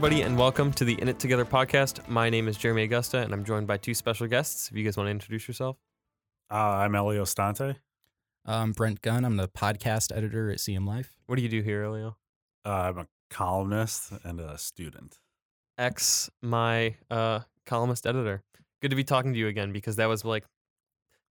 everybody, and welcome to the In It Together podcast. My name is Jeremy Augusta, and I'm joined by two special guests. If you guys want to introduce yourself, Uh, I'm Elio Stante. I'm Brent Gunn. I'm the podcast editor at CM Life. what do you do here, Elio? Uh, I'm a columnist and a student. X, my uh, columnist editor. Good to be talking to you again because that was like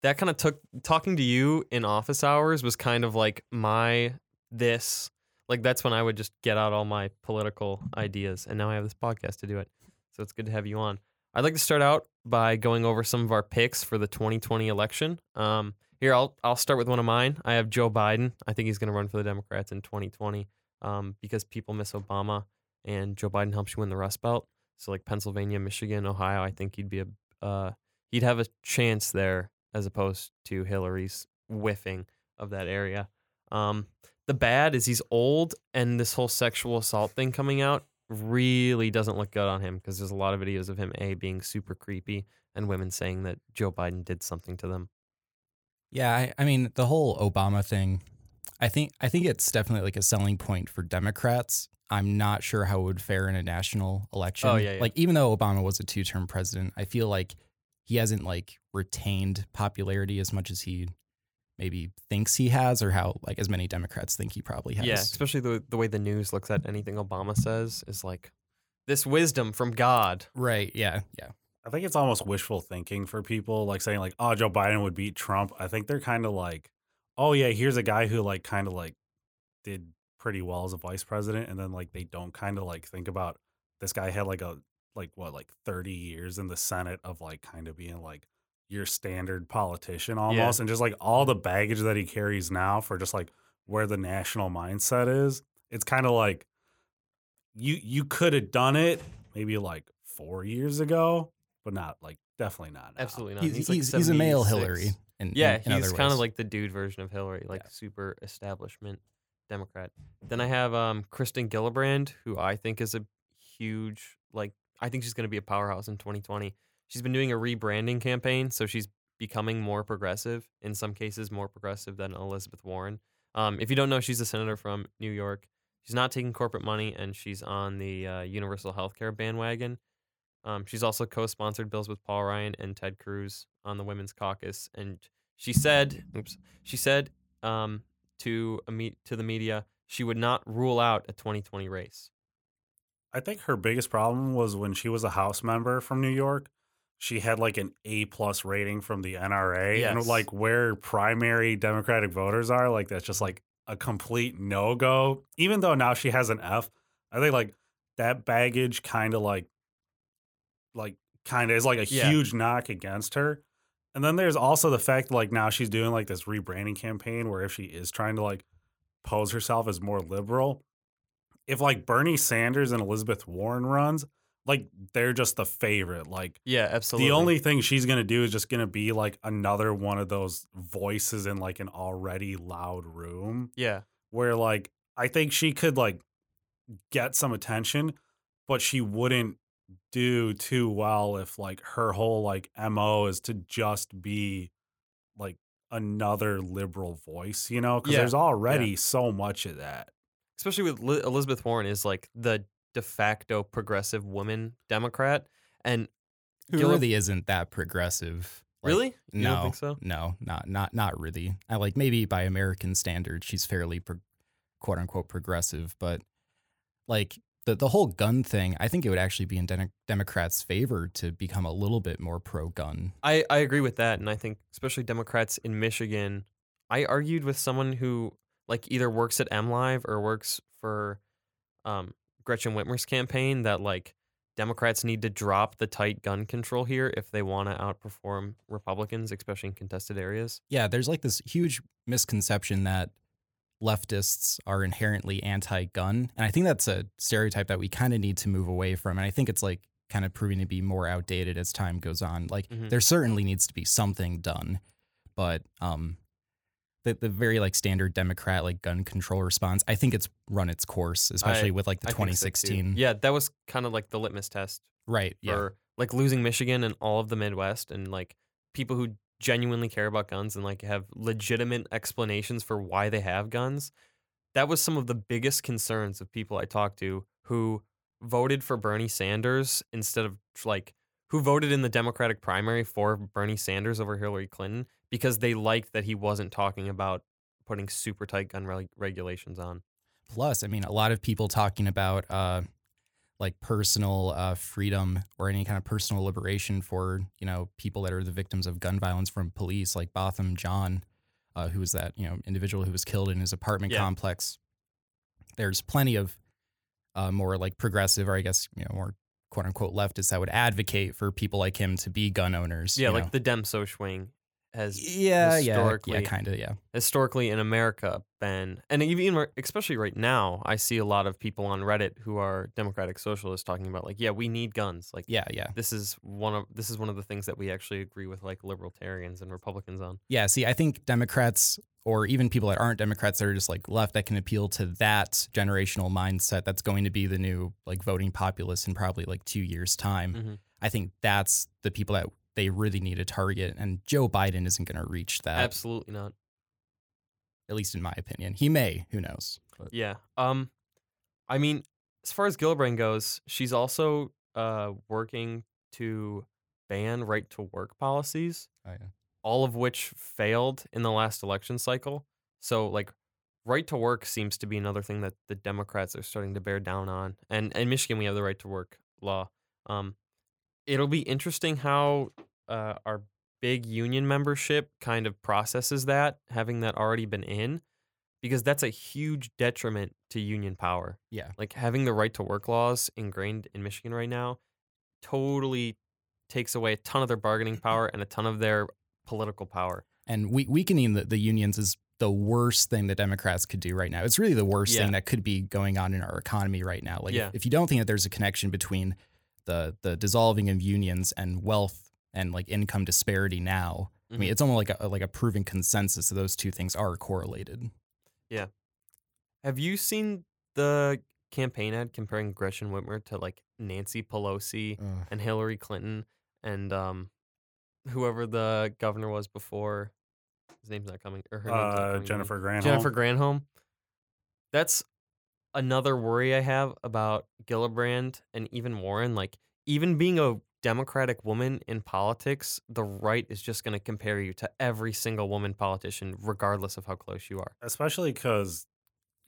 that kind of took talking to you in office hours was kind of like my this like that's when I would just get out all my political ideas and now I have this podcast to do it. So it's good to have you on. I'd like to start out by going over some of our picks for the 2020 election. Um, here I'll I'll start with one of mine. I have Joe Biden. I think he's going to run for the Democrats in 2020 um, because people miss Obama and Joe Biden helps you win the Rust Belt. So like Pennsylvania, Michigan, Ohio, I think he'd be a uh, he'd have a chance there as opposed to Hillary's whiffing of that area. Um, the bad is he's old, and this whole sexual assault thing coming out really doesn't look good on him because there's a lot of videos of him a being super creepy and women saying that Joe Biden did something to them. Yeah, I, I mean the whole Obama thing. I think I think it's definitely like a selling point for Democrats. I'm not sure how it would fare in a national election. Oh, yeah, yeah. Like even though Obama was a two-term president, I feel like he hasn't like retained popularity as much as he maybe thinks he has, or how like as many Democrats think he probably has. Yeah, especially the the way the news looks at anything Obama says is like this wisdom from God. Right. Yeah. Yeah. I think it's almost wishful thinking for people, like saying like, "Oh, Joe Biden would beat Trump." I think they're kind of like, "Oh yeah, here's a guy who like kind of like did pretty well as a vice president," and then like they don't kind of like think about this guy had like a like what like 30 years in the Senate of like kind of being like your standard politician almost, and just like all the baggage that he carries now for just like where the national mindset is. It's kind of like you you could have done it maybe like four years ago, but not like definitely not. Now. Absolutely not. He's he's, like he's, a male Hillary. In, Yeah, in, in he's kind of like the dude version of Hillary, like Yeah. super establishment Democrat. Then I have um, Kristen Gillibrand, who I think is a huge, like, I think she's going to be a powerhouse in 2020. She's been doing a rebranding campaign, so she's becoming more progressive, in some cases, more progressive than Elizabeth Warren. Um, if you don't know, she's a senator from New York. She's not taking corporate money, and she's on the uh, universal healthcare bandwagon. Um, she's also co-sponsored bills with Paul Ryan and Ted Cruz on the Women's Caucus, and she said, "Oops," she said um, to a me- to the media she would not rule out a 2020 race. I think her biggest problem was when she was a House member from New York. She had like an A plus rating from the NRA, and like where primary Democratic voters are, like that's just like a complete no go. Even though now she has an F, I think like that baggage kind of like, like kind of is like a Yeah. huge knock against her. And then there's also the fact like now she's doing like this rebranding campaign where if she is trying to like pose herself as more liberal, if like Bernie Sanders and Elizabeth Warren runs, like they're just the favorite. Like Yeah, absolutely. the only thing she's gonna do is just gonna be like another one of those voices in like an already loud room yeah, where like I think she could like get some attention, but she wouldn't do too well if like her whole like MO is to just be like another liberal voice, you know? Because Yeah, there's already so much of that. especially with Li- Elizabeth Warren is like the de facto progressive woman Democrat, and who really isn't that progressive. Like, really, you no, don't think so? no, not not not really. I like maybe by American standards, she's fairly pro- quote unquote progressive, but like the the whole gun thing, I think it would actually be in Demo- Democrats' favor to become a little bit more pro gun. I, I agree with that. And I think, especially Democrats in Michigan, I argued with someone who like either works at MLive or works for um, Gretchen Whitmer's campaign that like Democrats need to drop the tight gun control here if they want to outperform Republicans, especially in contested areas. Yeah, there's like this huge misconception that leftists are inherently anti-gun, and I think that's a stereotype that we kind of need to move away from. And I think it's like kind of proving to be more outdated as time goes on. Like Mhm. there certainly needs to be something done, but um, the the very like standard Democrat like gun control response, I think it's run its course, especially with like the I think so, 2016. Yeah, that was kind of like the litmus test Right. Yeah. for like losing Michigan and all of the Midwest and like people who genuinely care about guns and like have legitimate explanations for why they have guns. That was some of the biggest concerns of people I talked to who voted for Bernie Sanders instead of like who voted in the Democratic primary for Bernie Sanders over Hillary Clinton because they liked that he wasn't talking about putting super tight gun reg- regulations on. Plus, I mean, a lot of people talking about uh, like personal uh, freedom or any kind of personal liberation for you know people that are the victims of gun violence from police, like Botham Jean, uh, who was that you know individual who was killed in his apartment Yeah. complex. There's plenty of uh, more like progressive, or I guess you know more quote unquote leftists that would advocate for people like him to be gun owners. Yeah, like know. the Dem Soc wing has yeah, yeah, yeah, historically- kind of, yeah. historically in America been, and even especially right now, I see a lot of people on Reddit who are democratic socialists talking about like, yeah, we need guns. Like, Yeah, yeah. this is one of this is one of the things that we actually agree with like libertarians and Republicans on. Yeah, see, I think Democrats or even people that aren't Democrats that are just like left that can appeal to that generational mindset that's going to be the new like voting populace in probably like two years' time. Mhm. I think that's the people that they really need a target. And Joe Biden isn't going to reach that, Absolutely not. at least in my opinion. He may, who knows? But Yeah. Um, I mean, as far as Gillibrand goes, she's also uh working to ban right to work policies. Oh, yeah. all of which failed in the last election cycle. So like right to work seems to be another thing that the Democrats are starting to bear down on. And in Michigan we have the right to work law. Um it'll be interesting how uh, our big union membership kind of processes that, having that already been in, because that's a huge detriment to union power. Yeah. Like having the right to work laws ingrained in Michigan right now totally takes away a ton of their bargaining power and a ton of their political power. And we, weakening the, the unions is the worst thing that Democrats could do right now. It's really the worst Yeah. thing that could be going on in our economy right now. Like, if- if, you don't think that there's a connection between the the dissolving of unions and wealth and like income disparity now, I Mhm. mean, it's almost like a like a proven consensus that those two things are correlated. Yeah. Have you seen the campaign ad comparing Gretchen Whitmer to like Nancy Pelosi and Hillary Clinton and um whoever the governor was before? His name's not coming. Or her name's not Uh, coming. Jennifer Granholm. Jennifer Granholm. That's another worry I have about Gillibrand and even Warren. Like, even being a Democratic woman in politics, the right is just going to compare you to every single woman politician, regardless of how close you are. especially because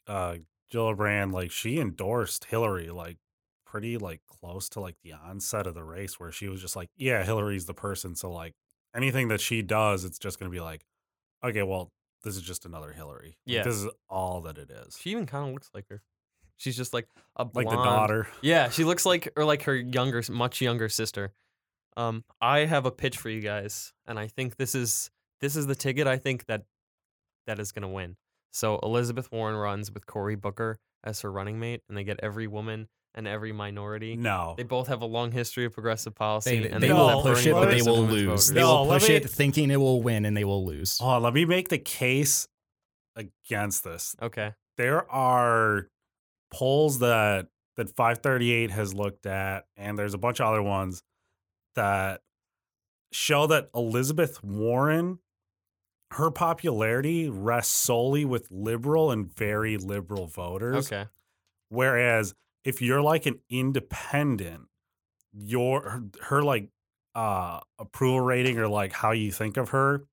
uh Gillibrand, like she endorsed Hillary like pretty like close to like the onset of the race where she was just like, Yeah, Hillary's the person. So like anything that she does, it's just gonna be like, Okay, well, this is just another Hillary. Like, Yeah. This is all that it is. She even kind of looks like her. She's just like a blonde. like the daughter. Yeah, she looks like or like her younger, much younger sister. Um, I have a pitch for you guys, and I think this is this is the ticket I think that that is going to win. So Elizabeth Warren runs with Cory Booker as her running mate, and they get every woman and every minority. No. They both have a long history of progressive policy, They, and they they, will push it, but they will lose. voters. They No, will push me- it thinking it will win, and they will lose. Oh, let me make the case against this. Okay. There are polls that that 538 has looked at, and there's a bunch of other ones that show that Elizabeth Warren, her popularity rests solely with liberal and very liberal voters. Okay. Whereas if you're like an independent, your her, her like uh approval rating or like how you think of her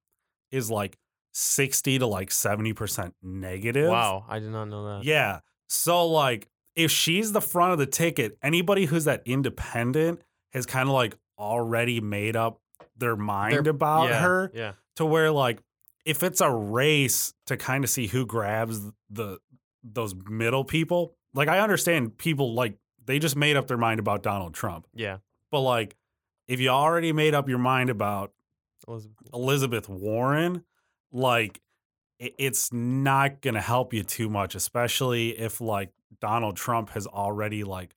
is like 60 to like 70% negative. Wow, I did not know that. Yeah. So like if she's the front of the ticket, anybody who's that independent has kind of like already made up their mind They're- about yeah, her Yeah. to where like if it's a race to kind of see who grabs the those middle people, like I understand people like they just made up their mind about Donald Trump. Yeah. But like if you already made up your mind about Elizabeth. Elizabeth Warren, like it's not going to help you too much, especially if like Donald Trump has already like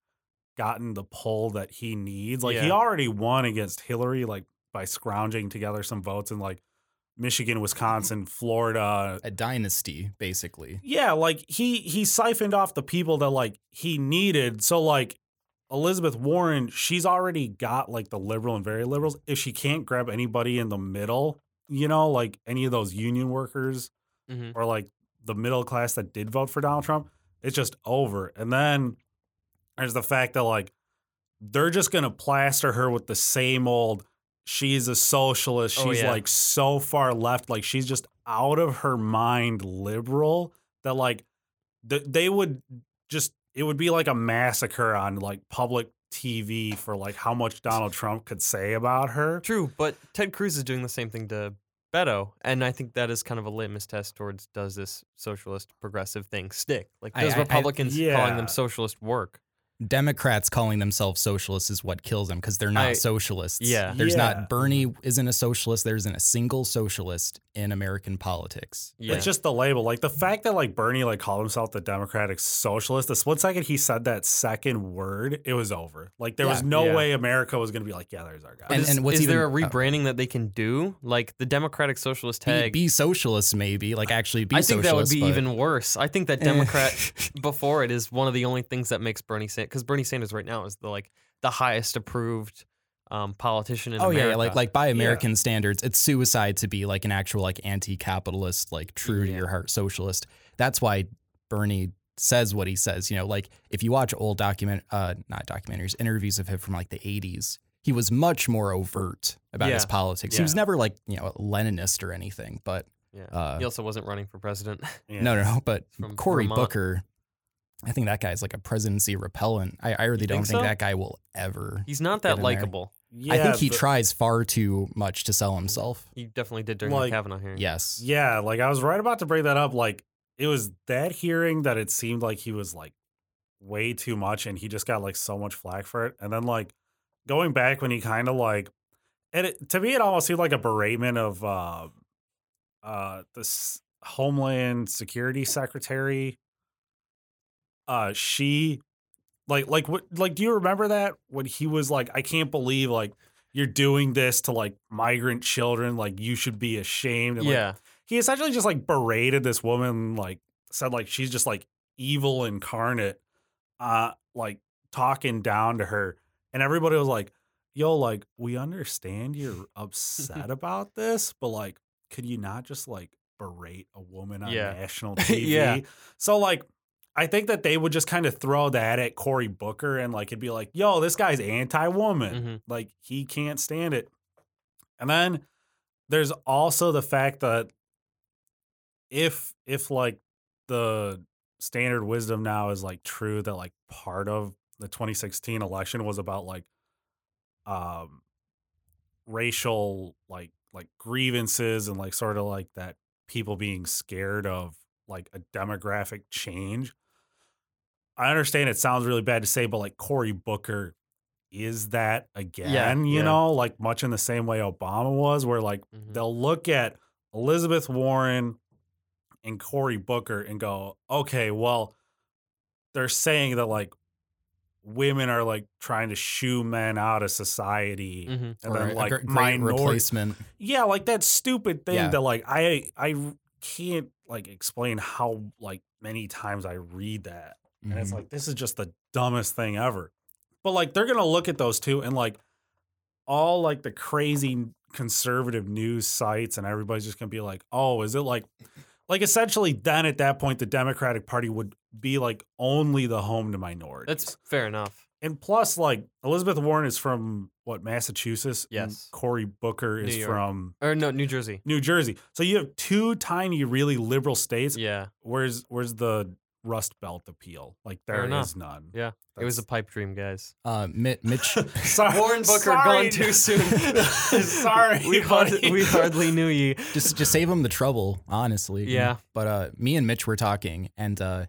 gotten the pull that he needs. Like he already won against Hillary, like by scrounging together some votes in like Michigan, mm-hmm. Wisconsin, Florida. A dynasty, basically. Yeah, like he he siphoned off the people that like he needed. So like Elizabeth Warren, she's already got like the liberal and very liberals. If she can't grab anybody in the middle, you know, like any of those union workers Mhm. or like the middle class that did vote for Donald Trump, it's just over. And then there's the fact that like they're just gonna plaster her with the same old she's a socialist Oh, she's yeah. like so far left like she's just out of her mind liberal that like th- they would just it would be like a massacre on like public tv for like how much donald trump could say about her True, but Ted Cruz is doing the same thing to Beto, and I think that is kind of a litmus test towards does this socialist progressive thing stick? Like, I- does I- I- Republicans calling Yeah. them socialist work? Democrats calling themselves socialists is what kills them because they're not I- socialists. yeah. There's Yeah. not Bernie isn't a socialist. There isn't a single socialist in American politics. Yeah, It's just the label. Like the fact that like Bernie like called himself the Democratic Socialist, the split second he said that second word, it was over. Like there was no Yeah. way America was gonna be like, yeah, there's our guy. And- is, and what's is there a even- oh. rebranding that they can do? Like the Democratic Socialist Be, tag. be socialist, maybe like actually be. I think that would be but- even worse. I think that Eh. Democrat before it is one of the only things that makes Bernie Sanders because Bernie Sanders right now is the like the highest approved um, politician in oh America. yeah, like like by American standards, it's suicide to be like an actual like anti-capitalist, like true to your heart socialist. That's why Bernie says what he says. You know, like if you watch old document, uh, not documentaries, interviews of him from like the '80s, he was much more overt about his Yeah. politics. He was never like you know a Leninist or anything, but yeah. uh, he also wasn't running for president. Yeah. no, no, no. But Vermont. Booker. I think that guy's like a presidency repellent. I, I really You don't think think, so? that guy will ever. He's not that likable. Yeah, I think he tries far too much to sell himself. He definitely did during Like- the Kavanaugh hearing. Yes. Yeah, like I was right about to bring that up. Like it was that hearing that it seemed like he was like way too much and he just got like so much flack for it. And then like going back when he kind of like and it, to me it almost seemed like a beratement of uh uh this Homeland Security Secretary. Uh she like like what like do you remember that when he was like I can't believe like you're doing this to like migrant children like you should be ashamed and like, yeah. he essentially just like berated this woman, like said like she's just like evil incarnate, uh, like talking down to her, and everybody was like, "Yo, like we understand you're upset about this, but like, could you not just like berate a woman on Yeah. national TV?" Yeah. So like. I think that they would just kind of throw that at Cory Booker and like it'd be like, yo, this guy's anti-woman. Mhm. Like he can't stand it. And then there's also the fact that if if like the standard wisdom now is like true that like part of the 2016 election was about like um racial like like grievances and like sort of like that people being scared of like a demographic change. I understand it sounds really bad to say, but like Cory Booker is that again, you yeah. know, like much in the same way Obama was, where like Mhm. they'll look at Elizabeth Warren and Cory Booker and go, okay, well, they're saying that like women are like trying to shoo men out of society. Mhm. And or then like gr- minority replacement. yeah, like that stupid thing Yeah. that like I I can't like explain how like many times I read that. And it's Mhm. like this is just the dumbest thing ever. But like they're gonna look at those two and like all like the crazy conservative news sites and everybody's just gonna be like, oh, is it like like essentially then at that point the Democratic Party would be like only the home to minorities. That's fair enough. And plus like Elizabeth Warren is from what Massachusetts. and Yes. Cory Booker is from Or no, New Jersey. New Jersey. So you have two tiny, really liberal states. Yeah. Where's where's the Rust Belt appeal? Like Fair there enough. is none. Yeah. It was a pipe dream, guys. Uh, Mi- Mitch. Sorry, Warren Booker sorry. gone too soon. sorry, we, hard, buddy. we hardly knew ye. just just save him the trouble, honestly. Yeah. But uh, me and Mitch were talking, and uh,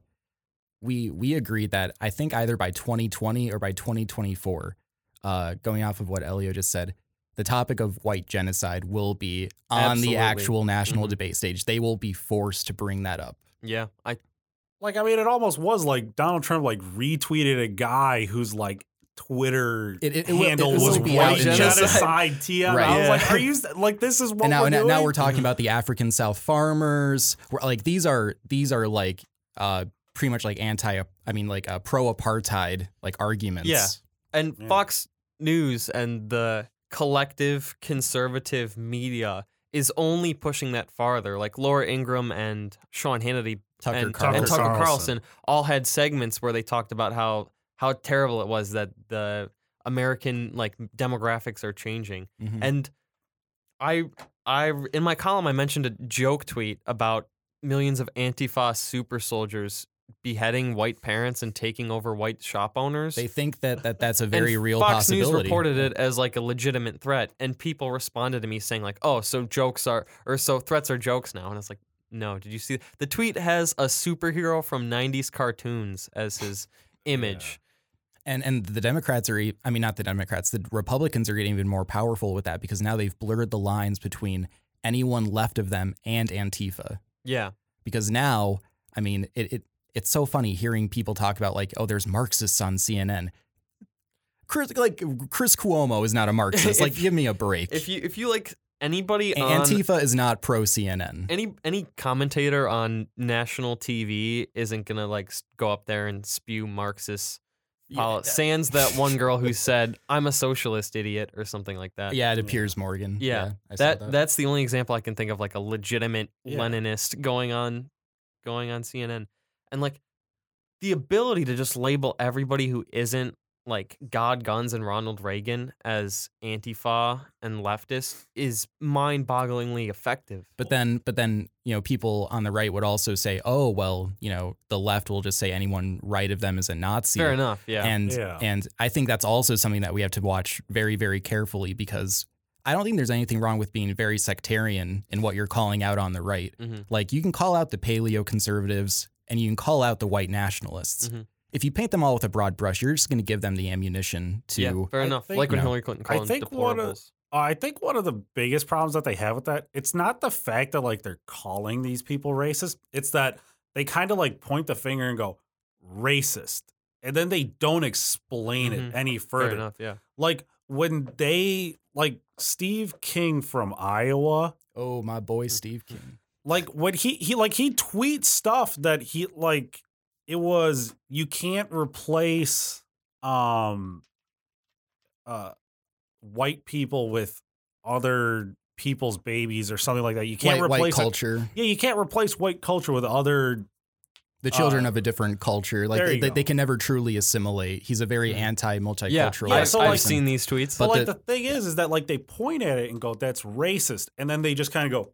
we we agreed that I think either by 2020 or by 2024, uh, going off of what Elio just said, the topic of white genocide will be on Absolutely. the actual national Mhm. debate stage. They will be forced to bring that up. Yeah. I Like I mean, it almost was like Donald Trump like retweeted a guy whose like Twitter It- it- it handle it will was white out genocide TM. Right. I was like, are you like this is what and now, we're and now- doing? now we're talking about the African South farmers. We're, like these are these are like uh, pretty much like anti. I mean, like uh, pro apartheid like arguments. Yeah. and Yeah. Fox News and the collective conservative media is only pushing that farther. Like Laura Ingraham and Sean Hannity Tucker and, Carlson. and Tucker Carlson. Carlson all had segments where they talked about how how terrible it was that the American like demographics are changing. Mhm. And I I in my column I mentioned a joke tweet about millions of Antifa super soldiers beheading white parents and taking over white shop owners. they think that, that that's a And very real Fox. News reported it as like a legitimate threat, and people responded to me saying like, "Oh, so jokes are or so threats are jokes now." And it's like, no. Did you see the tweet has a superhero from '90s cartoons as his image? And and the Democrats are, I mean, not the Democrats, the Republicans are getting even more powerful with that because now they've blurred the lines between anyone left of them and Antifa. Yeah, Because now, I mean, it, it it's so funny hearing people talk about like, oh, there's Marxists on CNN. Chris, like Chris Cuomo is not a Marxist. like, If- give me a break. if you if you like anybody on Antifa is not pro CNN. any any commentator on national TV isn't gonna like go up there and spew Marxist. poli- Sans that one girl who said, "I'm a socialist idiot" or something like that. Yeah, it appears Morgan. Yeah, I saw that, that's the only example I can think of like a legitimate Yeah. Leninist going on going on CNN. And like the ability to just label everybody who isn't like God Guns and Ronald Reagan as Antifa and leftist is mind-bogglingly effective. But then, but then, you know, people on the right would also say, "Oh, well, you know, the left will just say anyone right of them is a Nazi." Fair enough, yeah. And Yeah. and I think that's also something that we have to watch very, very carefully because I don't think there's anything wrong with being very sectarian in what you're calling out on the right. Mhm. Like you can call out the paleo conservatives and you can call out the white nationalists. Mhm. If you paint them all with a broad brush, you're just going to give them the ammunition to. yeah, fair I of think- like when No. Hillary Clinton called them think one of- Uh, I think one of the biggest problems that they have with that, it's not the fact that like they're calling these people racist. It's that they kind of like point the finger and go racist, and then they don't explain Mhm. it any Fair further. enough, yeah. Like when they like Steve King from Iowa, Oh, my boy Steve King. Like when he he like he tweets stuff that he like it was you can't replace um uh white people with other people's babies or something like that. You can't White, white replace it- culture. Yeah, you can't replace white culture with other the children Uh, of a different culture. Like they, they, they can never truly assimilate. He's a very Mhm. anti-multicultural. Yeah, Yeah, I've, I've seen these tweets. but But like the- the, thing is is that like they point at it and go that's racist and then they just kind of go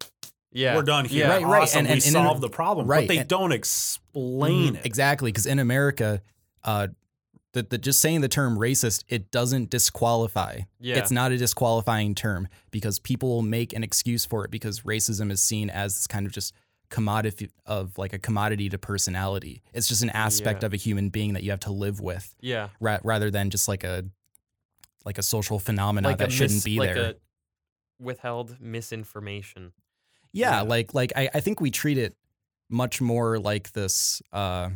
yeah, we're done here. Yeah, Right, right, Awesome. and- we and- and in- solved the problem. right, But they and- don't explain Mhm. it. Exactly, because in America, uh, the, the just saying the term racist it doesn't disqualify. Yeah. It's not a disqualifying term because people will make an excuse for it because racism is seen as this kind of just commodity of like a commodity to personality. It's just an aspect Yeah. of a human being that you have to live with, yeah. ra- rather than just like a like a social phenomenon Like that a shouldn't mis- be like there. A withheld misinformation. Yeah, Yeah. like like I, I think we treat it much more like this uh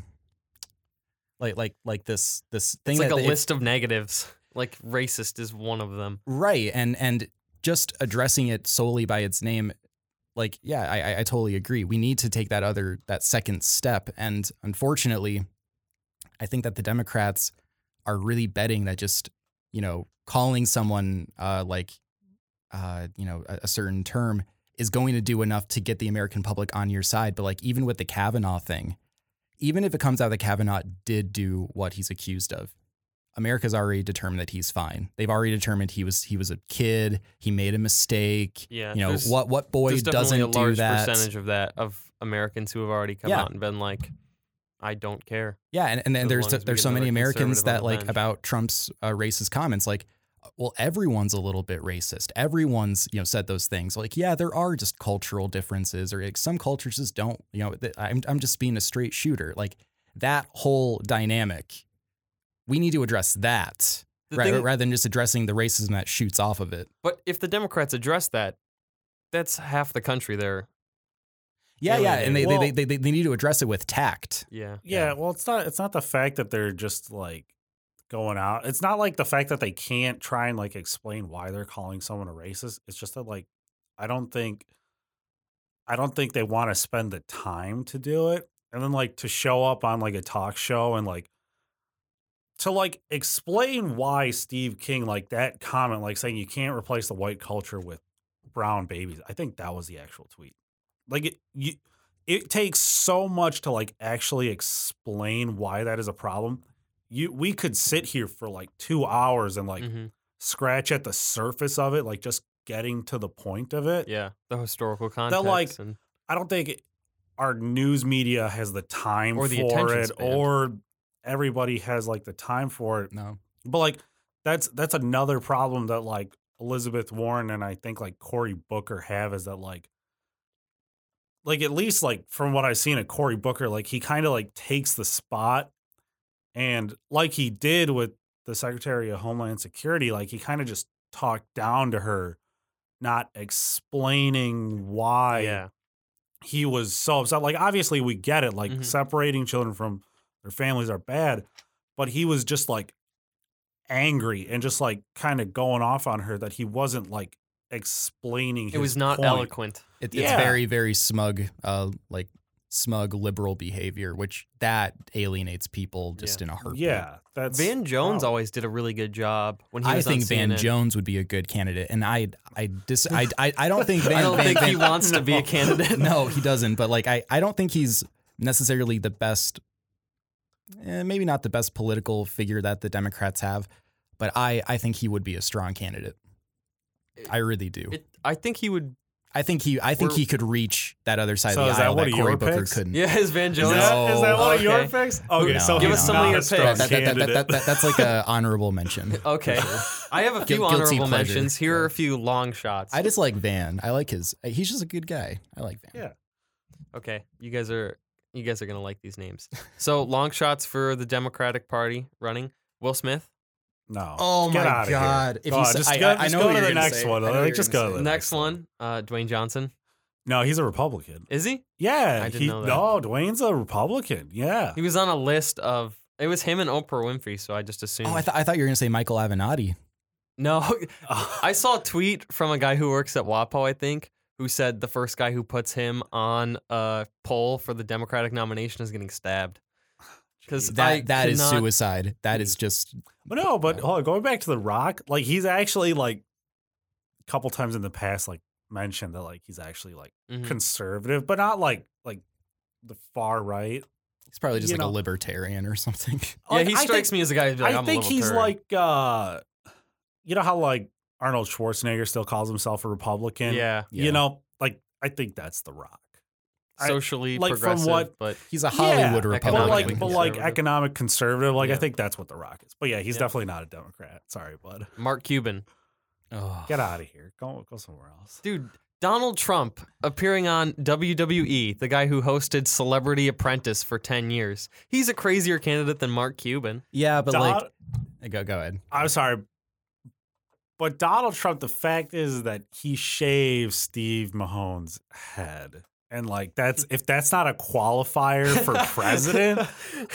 like like like this this thing It's like that a list of negatives. Like racist is one of them. right and and just addressing it solely by its name like yeah I, I I totally agree we need to take that other that second step and unfortunately I think that the Democrats are really betting that just you know calling someone uh like uh you know a, a certain term is going to do enough to get the American public on your side but like even with the Kavanaugh thing even if it comes out that Kavanaugh did do what he's accused of America's already determined that he's fine. They've already determined he was he was a kid. He made a mistake. Yeah, You know what what boy doesn't a large do that? percentage of that of Americans who have already come Yeah. out and been like, "I don't care." Yeah, and, and then there's long as we there's so many Americans that like about Trump's uh, racist comments like well everyone's a little bit racist. Everyone's, you know, said those things. Like yeah, there are just cultural differences or like, some cultures just don't, you know, I'm I'm just being a straight shooter. Like that whole dynamic we need to address that The ra- thing- rather than just addressing the racism that shoots off of it. But if the Democrats address that, that's half the country there. Yeah, yeah, and they, Well- they, they, they they need to address it with tact. Yeah. Yeah, well, it's not. It's not the fact that they're just like going out. It's not like the fact that they can't try and like explain why they're calling someone a racist. It's just that like I don't think, I don't think they want to spend the time to do it, and then like to show up on like a talk show and like to like explain why Steve King like that comment, like saying you can't replace the white culture with brown babies. I think that was the actual tweet. Like it, you it takes so much to like actually explain why that is a problem. You we could sit here for like two hours and like Mhm. scratch at the surface of it, like just getting to the point of it. Yeah, the historical context. That like, and, I don't think our news media has the time Or the for attention it, span. or everybody has like the time for it. No. But like that's that's another problem that like Elizabeth Warren and I think like Cory Booker have is that like like at least like from what I've seen of Cory Booker, like he kind of like takes the spot and like he did with the Secretary of Homeland Security, like he kind of just talked down to her, not explaining why yeah, he was so upset. Like, obviously, we get it. Like, Mhm. separating children from their families are bad, but he was just like angry and just like kind of going off on her that he wasn't like explaining. it was not point. eloquent. It, Yeah. It's very, very smug, uh, like smug liberal behavior, which that alienates people just in a heartbeat. Yeah, that's Van Jones wow. always did a really good job when he I was on think Van CNN. Jones would be a good candidate, and I, I dis, I, I, I don't think Van. I don't Van, think he Van- wants to be a candidate. no, he doesn't. But like, I, I don't think he's necessarily the best. Eh, maybe not the best political figure that the Democrats have, but I, I think he would be a strong candidate. I really do. It, I think he would. I think he, I think We're- he could reach that other side So of the that aisle one that of Cory Booker picks? couldn't. Yeah, is Van Is Jones. that, is that one of your picks? Okay, No, so Give us some of your picks. That, that, that, candidate. that, that, that's like an honorable mention. Okay, I have a few Guil- guilty honorable pleasure. mentions. Here are a few long shots. I just like Van. I like his. He's just a good guy. I like Van. Yeah. Okay, you guys are you guys are gonna like these names. So long shots for the Democratic Party running. Will Smith. No. Oh Get my outta here. God. If Go you on, say- just I- go, I- I know go to the gonna next say. one. I know what Like, just gonna go to the Next one, uh, Dwayne Johnson. No, he's a Republican. Is he? Yeah, I didn't he, know that. no, Dwayne's a Republican. Yeah. He was on a list of. It was him and Oprah Winfrey, so I just assumed. Oh, I, th- I thought you were gonna say Michael Avenatti. no, I saw a tweet from a guy who works at WAPO, I think, who said the first guy who puts him on a poll for the Democratic nomination is getting stabbed. Because That that is suicide. That is just But no, but hold on, going back to The Rock, like he's actually like a couple times in the past, like mentioned that like he's actually like Mhm. conservative, but not like like the far right. he's probably just You like know. a libertarian or something. Yeah, Like, he I strikes think, me as a guy who's like, I I'm a think he's libertarian. like uh you know how like Arnold Schwarzenegger still calls himself a Republican. yeah, Yeah. You know, like I think that's The Rock. I- socially like, from progressive, what- but He's a Hollywood Yeah, economic But Republican. like, but like economic conservative, like I think that's what The Rock is. But yeah, he's Yeah. definitely not a Democrat. Sorry, bud. Mark Cuban. Oh. Get out of here. Go go somewhere else. Dude, Donald Trump appearing on WWE, the guy who hosted Celebrity Apprentice for 10 years. He's a crazier candidate than Mark Cuban. Yeah, but Don- like, uh, go go ahead. I'm sorry. But Donald Trump, the fact is that he shaved Steve McMahon's head. And like that's if that's not a qualifier for president,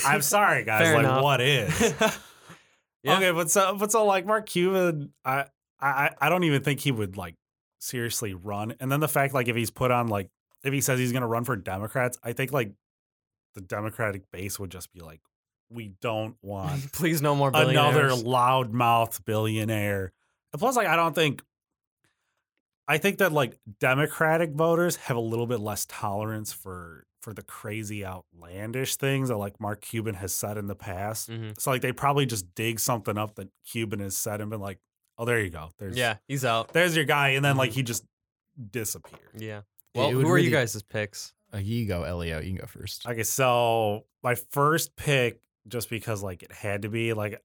I'm sorry guys. Fair like enough. what is? Yeah. Okay, but so but so like Mark Cuban, I I I don't even think he would like seriously run. And then the fact like if he's put on like if he says he's gonna run for Democrats, I think like the Democratic base would just be like, we don't want Please no more another loudmouth billionaire. And plus, like, I don't think. I think that like Democratic voters have a little bit less tolerance for for the crazy outlandish things that like Mark Cuban has said in the past. Mhm. So like they probably just dig something up that Cuban has said and been like, oh, there you go. There's Yeah, he's out. there's your guy, and then like Mhm. he just disappeared. Yeah. Well, would who are you really- guys' picks? Uh, you go, Elio. You can go first. Okay, so my first pick, just because like it had to be, like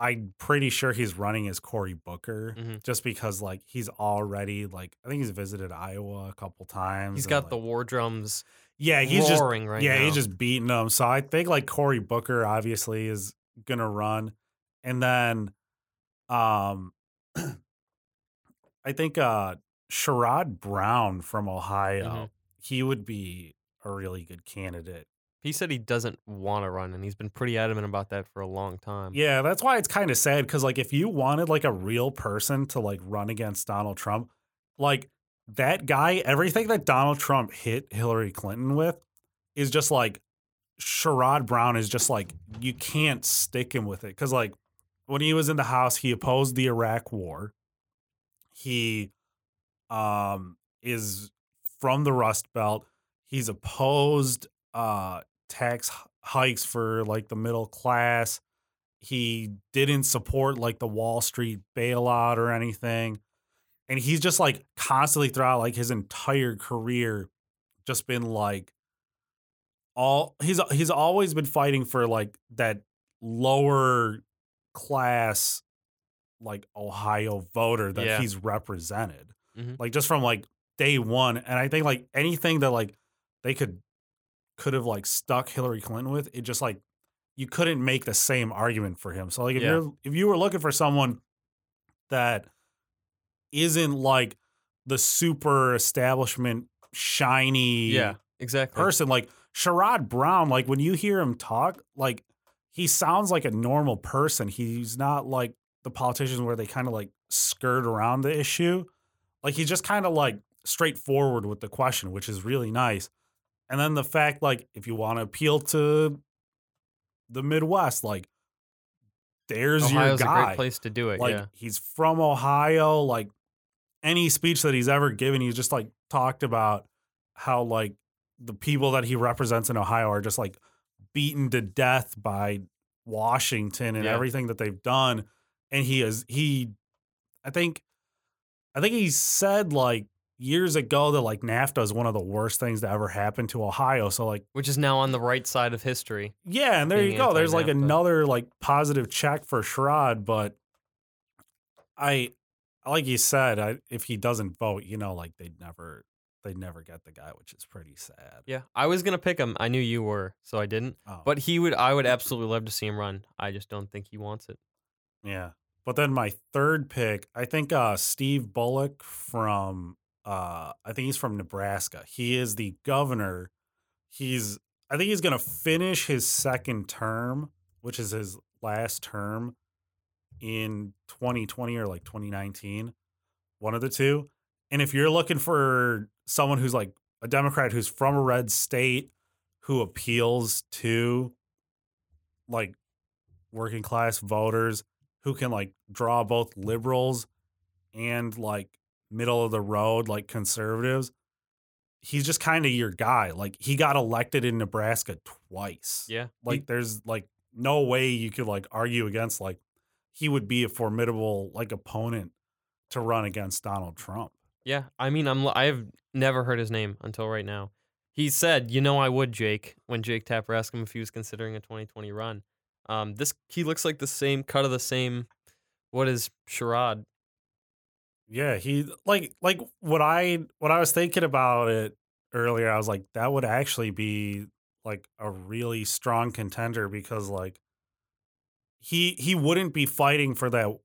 I'm pretty sure he's running as Cory Booker, Mhm. just because like he's already like I think he's visited Iowa a couple times. He's and, got the like- war drums yeah, he's just right yeah, now. he's just beating them. So I think like Cory Booker obviously is gonna run, and then um, I think uh Sherrod Brown from Ohio, Mhm. he would be a really good candidate. He said he doesn't want to run, and he's been pretty adamant about that for a long time. Yeah, that's why it's kind of sad because like if you wanted like a real person to like run against Donald Trump, like that guy, everything that Donald Trump hit Hillary Clinton with is just like Sherrod Brown is just like you can't stick him with it because like when he was in the House, he opposed the Iraq War. He um is from the Rust Belt. He's opposed uh tax hikes for like the middle class. he didn't support like the Wall Street bailout or anything. And he's just like constantly throughout like his entire career just been like all he's he's always been fighting for like that lower class like Ohio voter that Yeah. he's represented. Mhm. Like just from like day one. And I think like anything that like they could could have like stuck Hillary Clinton with, it just like you couldn't make the same argument for him. So like if Yeah. you're if you were looking for someone that isn't like the super establishment shiny Yeah, exactly. person like Sherrod Brown, like when you hear him talk, like he sounds like a normal person. He's not like the politicians where they kind of like skirt around the issue. Like he's just kind of like straightforward with the question, which is really nice. And then the fact, like, if you want to appeal to the Midwest, like, there's Ohio's your a guy. great place to do it. Like yeah. he's from Ohio. Like any speech that he's ever given, he's just like talked about how like the people that he represents in Ohio are just like beaten to death by Washington and Yeah. everything that they've done. And he is he I think I think he said like years ago that like NAFTA is one of the worst things that ever happened to Ohio. So like Which is now on the right side of history. yeah, and there you go. There's like another like positive check for Sherrod, but I like you said, I, if he doesn't vote, you know, like they'd never they'd never get the guy, which is pretty sad. Yeah, I was gonna pick him. I knew you were, so I didn't. Oh, But he would. I would absolutely love to see him run. I just don't think he wants it. yeah. But then my third pick, I think uh Steve Bullock from uh I think he's from Nebraska. He is the governor. He's I think he's gonna finish his second term, which is his last term in 2020 or like 2019. One of the two. And if you're looking for someone who's like a Democrat who's from a red state who appeals to like working class voters who can like draw both liberals and like middle of the road like conservatives he's just kind of your guy like he got elected in Nebraska twice Yeah, like there's like no way you could like argue against like he would be a formidable like opponent to run against Donald Trump yeah. I mean, I'm. I've never heard his name until right now. He said, "You know, I would, Jake." When Jake Tapper asked him if he was considering a 2020 run, um, this he looks like the same cut of the same. What is Sherrod? Yeah, he like like what I what I was thinking about it earlier, I was like, that would actually be like a really strong contender because like he he wouldn't be fighting for that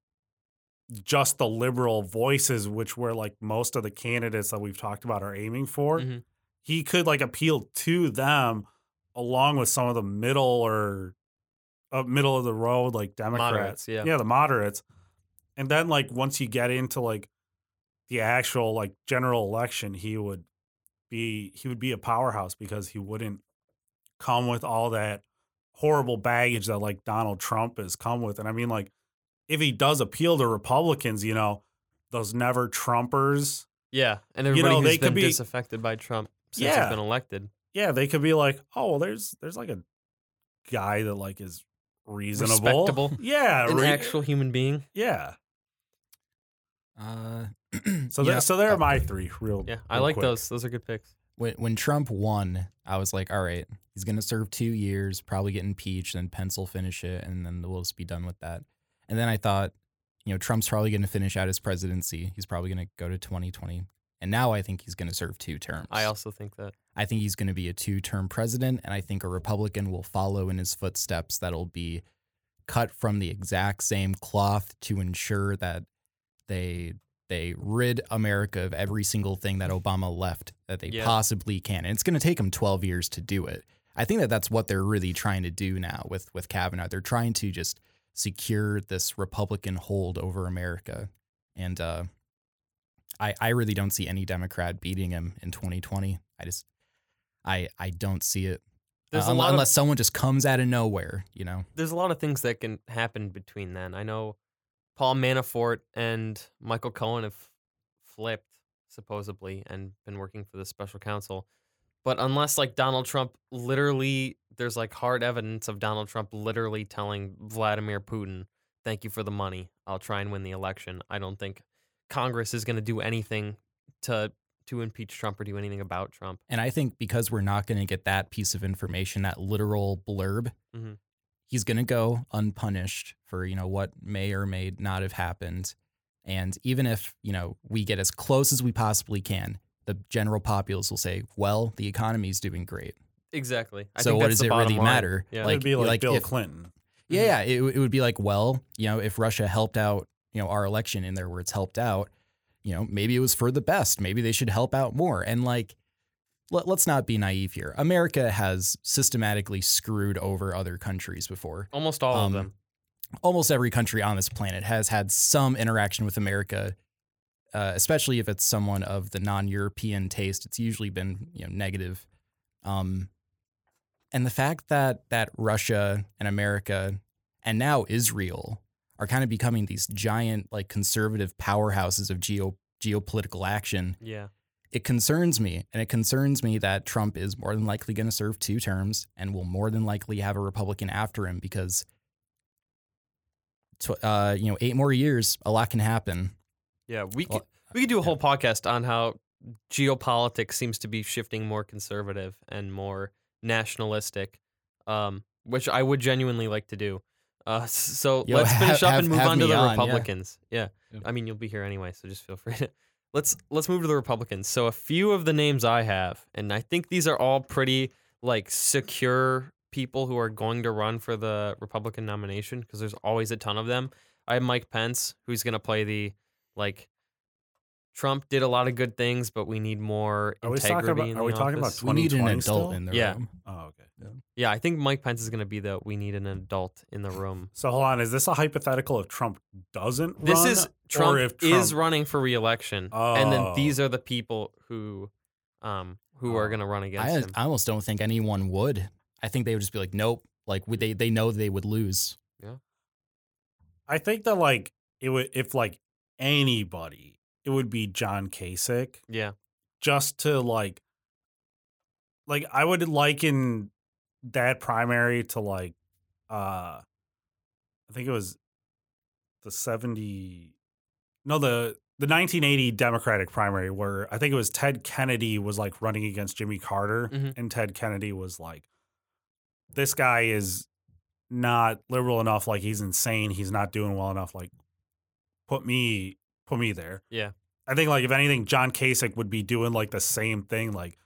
just the liberal voices, which were like most of the candidates that we've talked about are aiming for. Mhm. He could like appeal to them along with some of the middle or uh, middle of the road like Democrats. Moderates, yeah. Yeah, the moderates. And then like once you get into like the actual like general election, he would be he would be a powerhouse because he wouldn't come with all that horrible baggage that like Donald Trump has come with. And I mean like if he does appeal to Republicans, you know, those never Trumpers, Yeah, and You everybody know, who's they could been be- disaffected by Trump since Yeah. he's been elected. yeah, they could be like, "Oh, well, there's there's like a guy that like is reasonable, Respectable. yeah, An re- actual human being. yeah." Uh, So yeah, there, so there are oh. my three real. Yeah, I real like quick. those. Those are good picks. when when Trump won, I was like, all right, he's gonna serve two years, probably get impeached, and pencil finish it, and then we'll just be done with that. And then I thought, you know, Trump's probably gonna finish out his presidency. He's probably gonna go to 2020, and now I think he's gonna serve two terms. I also think that. I think he's gonna be a two term president, and I think a Republican will follow in his footsteps. That'll be cut from the exact same cloth to ensure that they they rid America of every single thing that Obama left that they Yeah. possibly can. And it's going to take them 12 years to do it. I think that that's what they're really trying to do now with with Kavanaugh. They're trying to just secure this Republican hold over America. And uh I I really don't see any Democrat beating him in 2020. I just I I don't see it. There's Uh, a lot unless of someone just comes out of nowhere, you know. there's a lot of things that can happen between then. I know Paul Manafort and Michael Cohen have flipped supposedly and been working for the special counsel. But unless like Donald Trump literally, there's like hard evidence of Donald Trump literally telling Vladimir Putin, "Thank you for the money. I'll try and win the election." I don't think Congress is going to do anything to to impeach Trump or do anything about Trump. And I think because we're not going to get that piece of information, that literal blurb, Mhm. He's going to go unpunished for, you know, what may or may not have happened. And even if, you know, we get as close as we possibly can, the general populace will say, well, the economy is doing great. Exactly. I so think what that's does the it really line. matter? Yeah. It'd be like, Bill if- Clinton. Yeah, Mhm. yeah. It, it would be like, well, you know, if Russia helped out, you know, our election in their words, helped out, you know, maybe it was for the best. Maybe they should help out more. And like, let, let's not be naive here. America has systematically screwed over other countries before. Almost all Um, of them. Almost every country on this planet has had some interaction with America, uh, especially if it's someone of the non-European taste. It's usually been you know negative. Um, and the fact that that Russia and America and now Israel are kind of becoming these giant like conservative powerhouses of geo geopolitical action Yeah. It concerns me and it concerns me that Trump is more than likely going to serve two terms and will more than likely have a Republican after him because tw- uh, you know, 8 more years, a lot can happen. Yeah. We could we could do a yeah. whole podcast on how geopolitics seems to be shifting more conservative and more nationalistic, um, which I would genuinely like to do. Uh, so Yo, let's finish ha- up and move have on to the on, yeah. Republicans. Yeah. Yeah. I mean, you'll be here anyway, so just feel free to. Let's let's move to the Republicans. So a few of the names I have, and I think these are all pretty like secure people who are going to run for the Republican nomination because there's always a ton of them. I have Mike Pence, who's going to play the like Trump did a lot of good things, but we need more Are we talking integrity about- in are the we talking about office. We need an adult still? in the Yeah. room. Oh, okay. Yeah, I think Mike Pence is going to be the we need an adult in the room. So hold on, is this a hypothetical if Trump doesn't This run, is or Trump, is running for reelection, and then Oh. these are the people who, um, who are Oh. going to run against I, him. I almost don't think anyone would. I think they would just be like, nope. Like would they they know they would lose. Yeah. I think that like it would if like anybody, it would be John Kasich yeah, just to like like I would liken that primary to like uh I think it was the 70 no the the 1980 Democratic primary where I think it was Ted Kennedy was like running against Jimmy Carter Mhm. and Ted Kennedy was like this guy is not liberal enough like he's insane he's not doing well enough like put me put me there yeah, I think like if anything, John Kasich would be doing like the same thing. Like,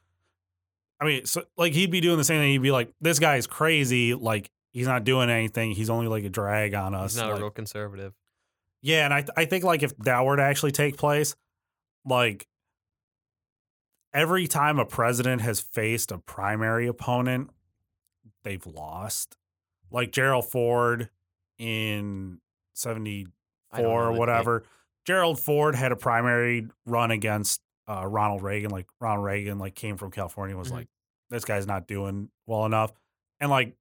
I mean, so like he'd be doing the same thing. He'd be like, "This guy's crazy. Like, he's not doing anything. He's only like a drag on us." he's not Like, a real conservative. Yeah, and I I think like if that were to actually take place, like every time a president has faced a primary opponent, they've lost. Like Gerald Ford in seventy I don't know four or whatever. Gerald Ford had a primary run against uh, Ronald Reagan. Like Ronald Reagan, like came from California, was Mhm. like, this guy's not doing well enough, and like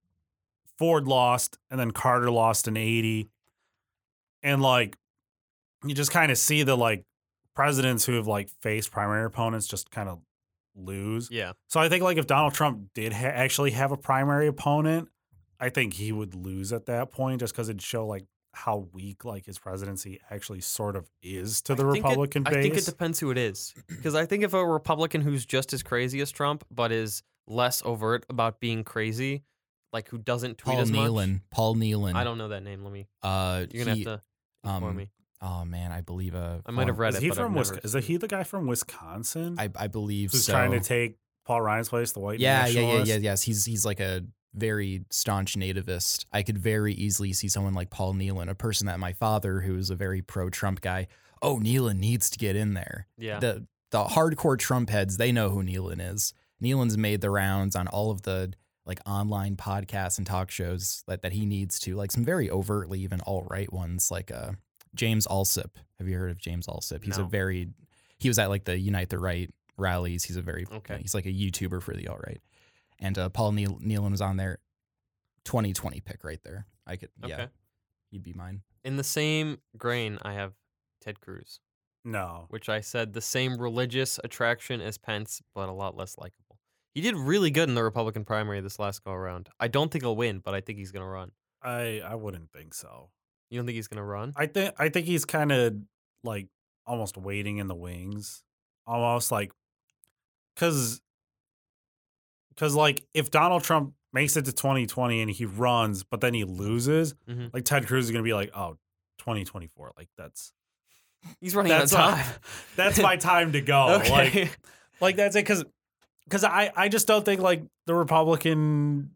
Ford lost, and then Carter lost in eighty, and like you just kind of see the like presidents who have like faced primary opponents just kind of lose. Yeah, So I think like if Donald Trump did ha- actually have a primary opponent, I think he would lose at that point just because it'd show like how weak like his presidency actually sort of is to the I think it- Republican base. I think it depends who it is. Because I think if a Republican who's just as crazy as Trump, but is less overt about being crazy, like who doesn't tweet Paul as much. Nehlen. Paul Nehlen. I don't know that name. Let me. uh You're gonna he- have to inform um, me. Oh man, I believe uh I might have read is it. he but I've from never Wisconsin? Is he the guy from Wisconsin I I believe who's so. trying to take Paul Ryan's place, the white yeah, yeah, yeah, yeah, yes. He's he's like a very staunch nativist. I could very easily see someone like Paul Nehlen, a person that my father, who is a very pro Trump guy, oh Nehlen needs to get in there. Yeah. The the hardcore Trump heads, they know who Nehlen is. Nehlen's made the rounds on all of the like online podcasts and talk shows that, that he needs to, like some very overtly even alt-right ones, like uh James Allsup. Have you heard of James Allsup? He's No. a very he was at like the Unite the Right rallies. He's a very Okay. he's like a YouTuber for the alt-right. And uh, Paul Neal- Nehlen was on there. 2020 pick right there. I could yeah, Okay. he'd be mine. In the same grain, I have Ted Cruz, No. which I said the same religious attraction as Pence, but a lot less likable. He did really good in the Republican primary this last go around. I don't think he'll win, but I think he's gonna run. I I wouldn't think so. You don't think he's gonna run? I think I think he's kind of like almost waiting in the wings, almost like because because like if Donald Trump makes it to 2020 and he runs, but then he loses, Mhm. like Ted Cruz is gonna be like, oh, 2024, like that's He's running out of that's my- time. that's my time to go. Like like that's it because because I I just don't think like the Republican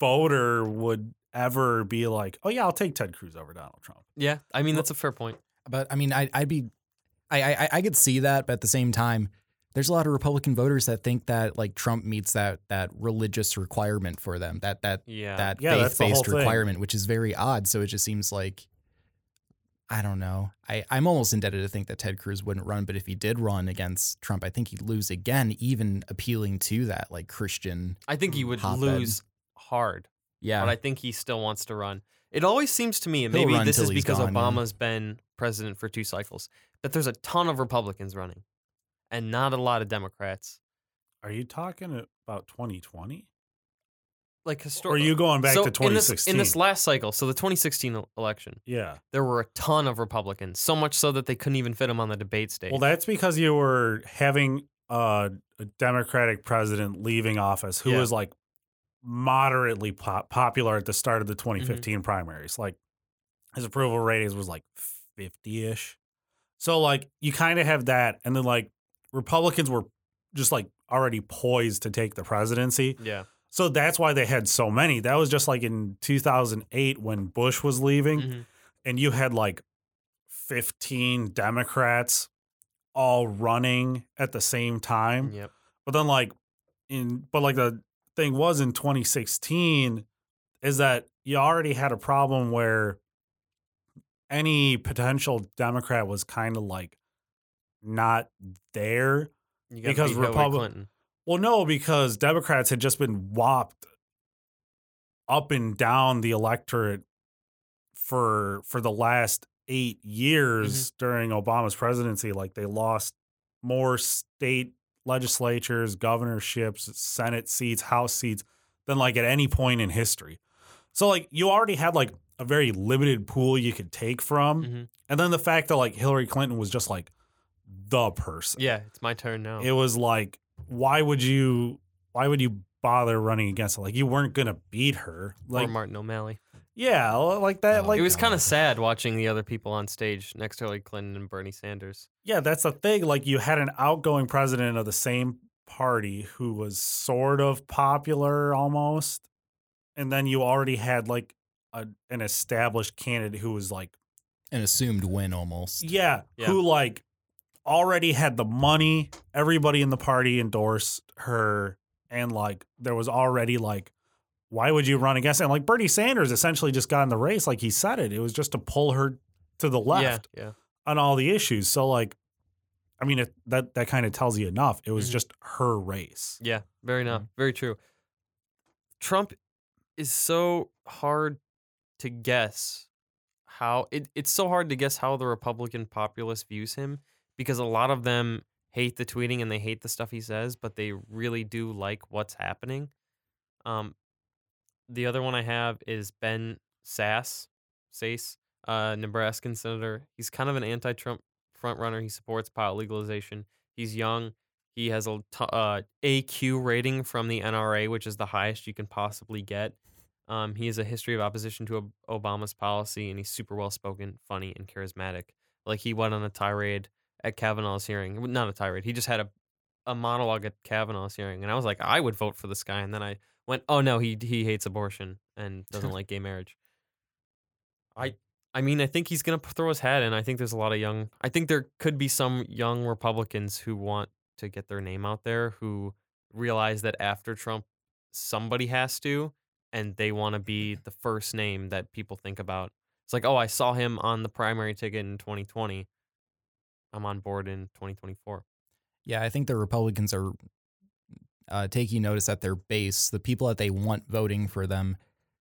voter would ever be like, oh yeah, I'll take Ted Cruz over Donald Trump. yeah, I mean that's a fair point. But I mean, I, I'd be, I, I, I could see that, but at the same time, there's a lot of Republican voters that think that like Trump meets that that religious requirement for them, that that Yeah. that Yeah, faith the whole based thing. requirement, which is very odd. So it just seems like, I don't know. I I'm almost indebted to think that Ted Cruz wouldn't run, but if he did run against Trump, I think he'd lose again, even appealing to that like Christian. I think he would hotbed. lose hard, Yeah, but I think he still wants to run. It always seems to me, and He'll maybe this is because gone, yeah. Obama's been president for two cycles, that there's a ton of Republicans running, and not a lot of Democrats. Are you talking about 2020? Like Or are you going back so to in this 2016? in this last cycle, so the 2016 election, yeah. there were a ton of Republicans, so much so that they couldn't even fit them on the debate stage. Well, that's because you were having uh, a Democratic president leaving office who Yeah. was like moderately pop- popular at the start of the Mm-hmm. 2015 primaries. Like his approval ratings was like 50 ish. So like you kind of have that, and then like Republicans were just like already poised to take the presidency. yeah, So that's why they had so many. That was just like in 2008 when Bush was leaving, Mhm. and you had like 15 Democrats all running at the same time. yep, But then like in but like the thing was in 2016 is that you already had a problem where any potential Democrat was kind of like not there. Because beat Hillary Republic- Clinton. Well, no, because Democrats had just been whopped up and down the electorate for for the last eight years during Obama's presidency. Like they lost more state legislatures, governorships, Senate seats, House seats than like at any point in history. So like you already had like a very limited pool you could take from. Mhm. And then the fact that like Hillary Clinton was just like the person Yeah, it's my turn now. it was like why would you why would you bother running against her like you weren't gonna beat her or like Martin O'Malley. yeah like that Oh, like it was kind of sad watching the other people on stage next to Hillary Clinton and Bernie Sanders. yeah that's the thing like you had an outgoing president of the same party who was sort of popular almost and then you already had like a, an established candidate who was like an assumed win almost. yeah, Yeah. who like already had the money everybody in the party endorsed her and like there was already like why would you run against it? And like Bernie Sanders essentially just got in the race like he said it it was just to pull her to the left Yeah, yeah. on all the issues so like i mean it, that that kind of tells you enough it was Mhm. just her race Yeah, very Mm-hmm. enough. Very true. Trump is so hard to guess how it, it's so hard to guess how the Republican populace views him because a lot of them hate the tweeting and they hate the stuff he says, but they really do like what's happening. Um, the other one I have is Ben Sasse, Sace, uh, Nebraskan senator. He's kind of an anti-Trump front runner. He supports pot legalization. He's young. He has a t- uh, AQ rating from the NRA, which is the highest you can possibly get. Um, he has a history of opposition to Obama's policy, and he's super well spoken, funny, and charismatic. Like he went on a tirade at Kavanaugh's hearing. Not a tirade. He just had a a monologue at Kavanaugh's hearing, and I was like, I would vote for this guy. And then I went, Oh no, he he hates abortion and doesn't like gay marriage. I I mean, I think he's gonna throw his hat in. I think there's a lot of young. I think there could be some young Republicans who want to get their name out there, who realize that after Trump, somebody has to, and they want to be the first name that people think about. It's like, oh, I saw him on the primary ticket in 2020. I'm on board in 2024. Yeah, I think the Republicans are uh, taking notice that their base, the people that they want voting for them,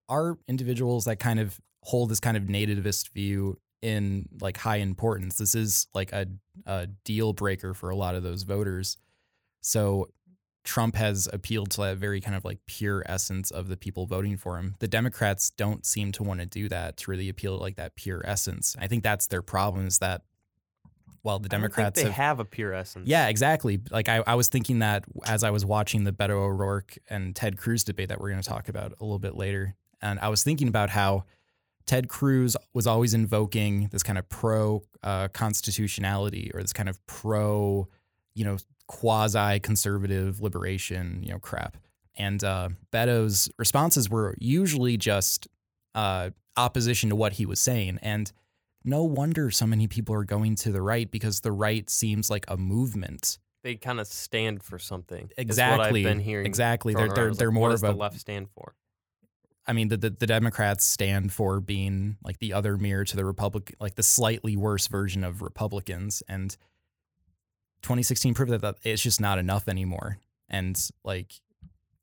are individuals that kind of hold this kind of nativist view in like high importance. This is like a, a deal breaker for a lot of those voters. So Trump has appealed to that very kind of like pure essence of the people voting for him. The Democrats don't seem to want to do that to really appeal to like that pure essence. I think that's their problem is that while the I don't think Democrats they have have a pure essence. yeah, exactly. Like I, I was thinking that as I was watching the Beto O'Rourke and Ted Cruz debate that we're going to talk about a little bit later. And I was thinking about how Ted Cruz was always invoking this kind of pro uh, constitutionality or this kind of pro, you know, quasi conservative liberation, you know, crap. And uh, Beto's responses were usually just uh, opposition to what he was saying. And no wonder so many people are going to the right because the right seems like a movement. they kind of stand for something. Exactly. what I've been hearing. Exactly. They're they're they're like, more what of a the left stand for. I mean, the, the, the Democrats stand for being like the other mirror to the Republic, like the slightly worse version of Republicans. And 2016 proved that, that it's just not enough anymore. And like,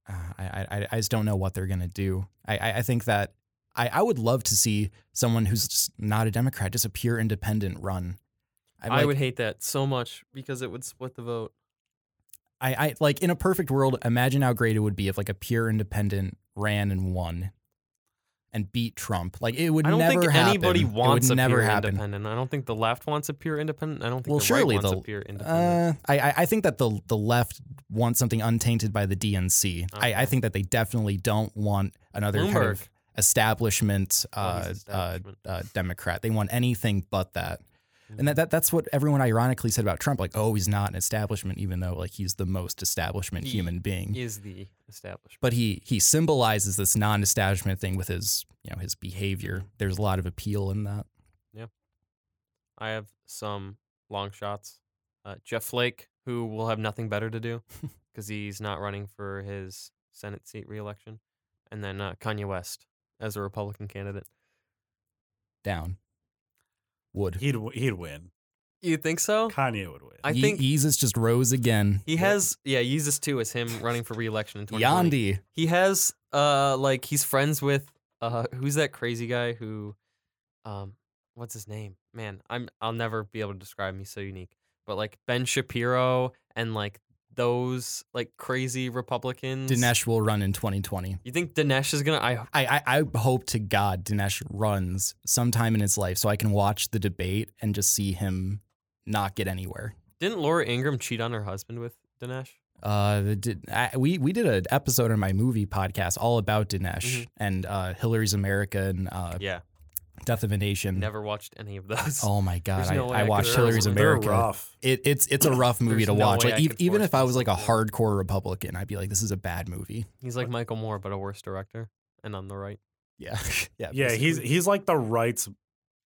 uh, I, I, I just don't know what they're going to do. I, I, I think that I, I would love to see someone who's not a Democrat, just a pure independent run. I like- would hate that so much because it would split the vote. I, I like in a perfect world, imagine how great it would be if like a pure independent ran and won and beat Trump. Like it would I don't never think happen. anybody It wants would a never pure happen. independent. I don't think the left wants a pure independent. I don't think Well, the surely right wants the a pure independent. Uh, I I- I think that the the left wants something untainted by the DNC. I, I think that they definitely don't want another kind of establishment, Oh, uh, establishment. Uh, uh, Democrat. They want anything but that. Mm-hmm. And that, that that's what everyone ironically said about Trump. Like, oh, he's not an establishment, even though like he's the most establishment He human being. is the establishment. but he he symbolizes this non-establishment thing with his you know his behavior. There's a lot of appeal in that. Yeah, I have some long shots. Uh, Jeff Flake, who will have nothing better to do because he's not running for his Senate seat reelection, and then uh, Kanye West as a Republican candidate. Down. Would He'd w- he'd win. You think so? Kanye would win. I Ye- think Yeezus just rose again. he has. Yeah, Yeezus too is him running for reelection in 2020. Yandhi. He has uh like he's friends with uh who's that crazy guy who um what's his name? Man, I'm I'll never be able to describe me so unique. But like Ben Shapiro and like those like crazy Republicans. Dinesh will run in 2020. You think Dinesh is gonna I I, I, I hope to God Dinesh runs sometime in his life so I can watch the debate and just see him not get anywhere. didn't Laura Ingraham cheat on her husband with Dinesh? Uh, did, I, we we did an episode on my movie podcast all about Dinesh Mhm. and uh, Hillary's America and uh, Yeah. Death of a Nation. Never watched any of those. Oh my God! There's I, no I I watched Hillary's America. rough. It, it's it's a rough movie There's to no watch. way Like I ev- could even if I was like a hardcore Republican, I'd be like, this is a bad movie. He's like Michael Moore, but a worse director. And on the right. Yeah, yeah, Yeah, he's basically. he's like the right's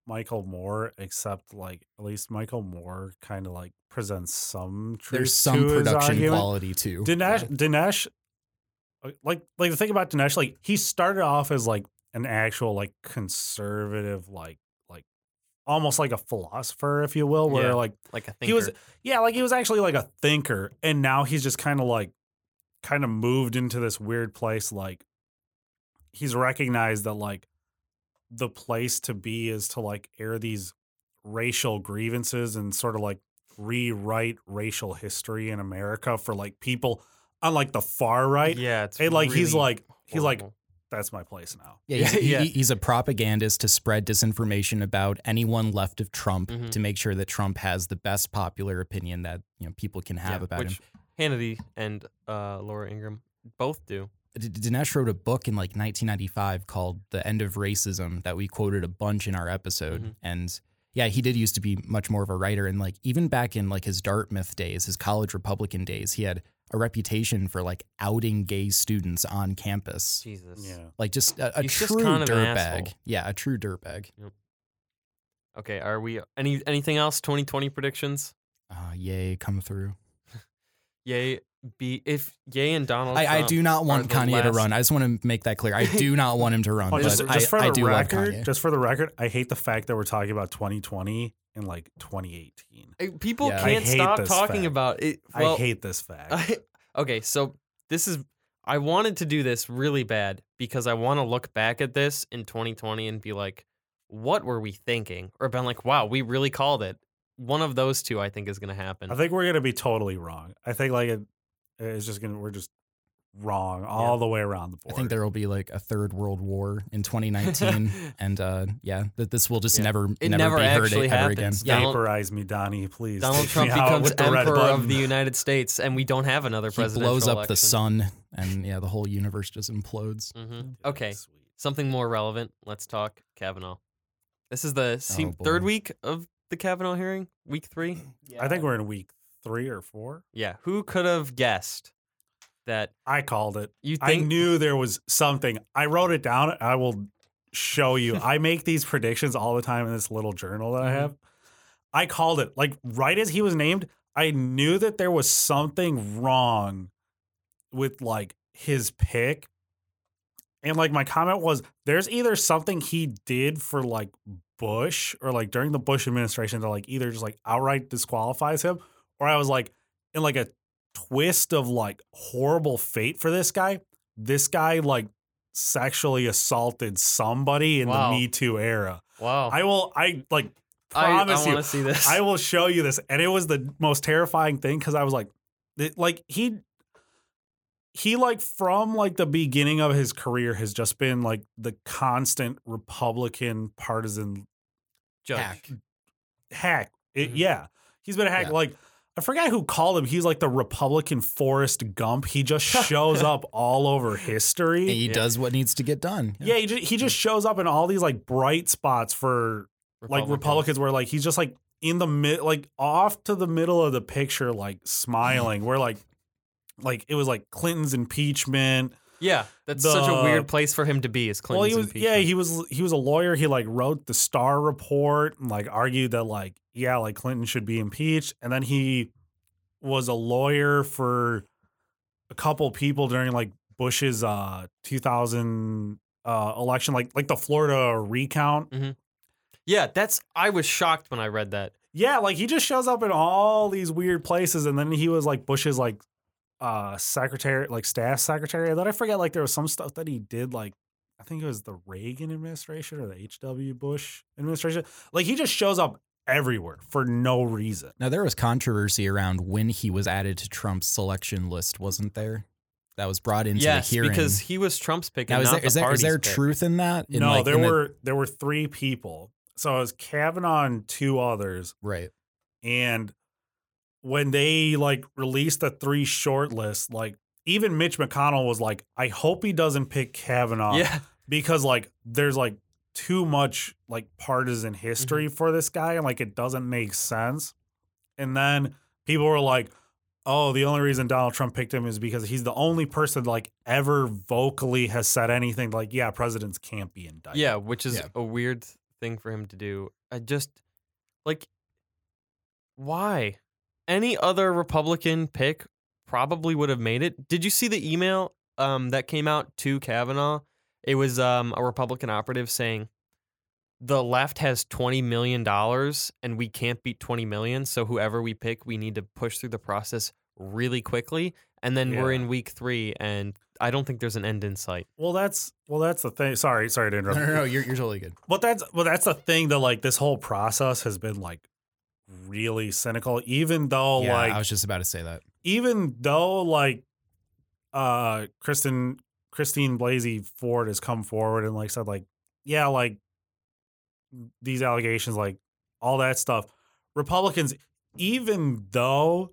Michael Moore, except like at least Michael Moore kind of like presents some truth. there's some to production argument. quality too. Dinesh, Dinesh, uh, like like the thing about Dinesh, like he started off as like an actual like conservative, like like almost like a philosopher, if you will, where Yeah. like Like a thinker. he was yeah, like he was actually like a thinker, and now he's just kind of like kind of moved into this weird place. Like he's recognized that like the place to be is to like air these racial grievances and sort of like rewrite racial history in America for like people on like the far right. Yeah, it's And like he's really like he's like horrible. That's my place now. Yeah, he's, Yeah. he- he's a propagandist to spread disinformation about anyone left of Trump Mhm. to make sure that Trump has the best popular opinion that you know people can have Yeah, about him. Hannity and uh, Laura Ingraham both do. D- Dinesh wrote a book in like 1995 called "The End of Racism" that we quoted a bunch in our episode, Mhm. and yeah, he did used to be much more of a writer, and like even back in like his Dartmouth days, his college Republican days, he had a reputation for like outing gay students on campus. Jesus. Yeah. Like just a, a He's just true kind of an dirtbag. asshole. Yeah, a true dirtbag. Okay, are we any anything else? 2020 predictions? Uh, yay, come through. Yay, be if Yay and Donald. I, I Trump do not are want the Kanye to last- run. I just want to make that clear. I do not want him to run. Oh, but just, I, for I the do love record, Kanye. just for the record, I hate the fact that we're talking about 2020 in like 2018. I- eh, People Yeah. Can't stop talking fact. about it. Well, I hate this fact. I, okay, so this is I wanted to do this really bad because I want to look back at this in 2020 and be like, what were we thinking? Or been like, wow, we really called it. One of those two I think is going to happen. I think we're gonna be totally wrong. I think like it, It's just gonna we're just wrong all the way around the board. I think there will be like a third world war in 2019, and uh, yeah, that this will just Yeah. never, It never, never be heard actually ever again. happens. Yeah, Donald- vaporize me, Donnie, please. Donald Take Trump me out becomes with the emperor of the United States, and we don't have another president. presidential blows up the sun, and yeah, the whole universe just implodes. Mhm. Okay, Sweet. something more relevant. Let's talk Kavanaugh. This is the se- Oh, third week of the Kavanaugh hearing. Week three. I think we're in week three or four. Yeah. Who could have guessed that I called it. you I knew there was something. I wrote it down. I will show you. I make these predictions all the time in this little journal that I Mhm. have. I called it. Like right as he was named, I knew that there was something wrong with like his pick. And like my comment was there's either something he did for like Bush or like during the Bush administration that like either just like outright disqualifies him or I was like in like a twist of like horrible fate for this guy. This guy like sexually assaulted somebody in Wow. the Me Too era. wow. I will I like I, promise you want to see this. I will show you this. And it was the most terrifying thing because I was like, it- like he he like from like the beginning of his career has just been like the constant Republican partisan Judge. Hack. hack. It, Mhm. Yeah. He's been a hack. Yeah. Like I forgot who called him. He's like the Republican Forrest Gump. He just shows up all over history. And he Yeah. does what needs to get done. yeah, he just, he just shows up in all these like bright spots for like Republicans where like he's just like in the mid like off to the middle of the picture like smiling where like like it was like Clinton's impeachment. Yeah, that's such a weird place for him to be. Is Clinton's well, he was yeah, he was he was a lawyer. He like wrote the Starr report and like argued that like yeah, like Clinton should be impeached and then he was a lawyer for a couple people during like Bush's uh 2000 uh election like like the Florida recount yeah. That's I was shocked when I read that. Yeah, like he just shows up in all these weird places, and then he was like Bush's like uh secretary, like staff secretary. And then I forget like there was some stuff that he did, like I think it was the Reagan administration or the H.W. Bush administration. Like he just shows up everywhere for no reason. Now there was controversy around when he was added to Trump's selection list, wasn't there? That was brought into yes, the hearing. because he was Trump's pick. now and is not there is the there, is there truth in that? In no, like- there in the- were there were three people. So it was Kavanaugh and two others. right. And when they like released the three short list, like even Mitch McConnell was like, I hope he doesn't pick Kavanaugh. Yeah, because like there's like too much like partisan history Mm-hmm. for this guy and like it doesn't make sense. And then people were like, "Oh, the only reason Donald Trump picked him is because he's the only person like ever vocally has said anything like, yeah, presidents can't be indicted." yeah, which is Yeah. a weird thing for him to do. I just like why any other Republican pick probably would have made it. Did you see the email um, that came out to Kavanaugh? It was um, a Republican operative saying the left has twenty million dollars and we can't beat twenty million. So whoever we pick, we need to push through the process really quickly. And then we're in week three, and I don't think there's an end in sight. Well, that's well, that's the thing. Sorry, sorry to interrupt. no, no, you're, you're totally good. But that's but that's the thing that like this whole process has been like really cynical. Even though yeah, like I was just about to say that. even though like uh Kristen Christine Blasey Ford has come forward and like said like yeah like these allegations like all that stuff Republicans even though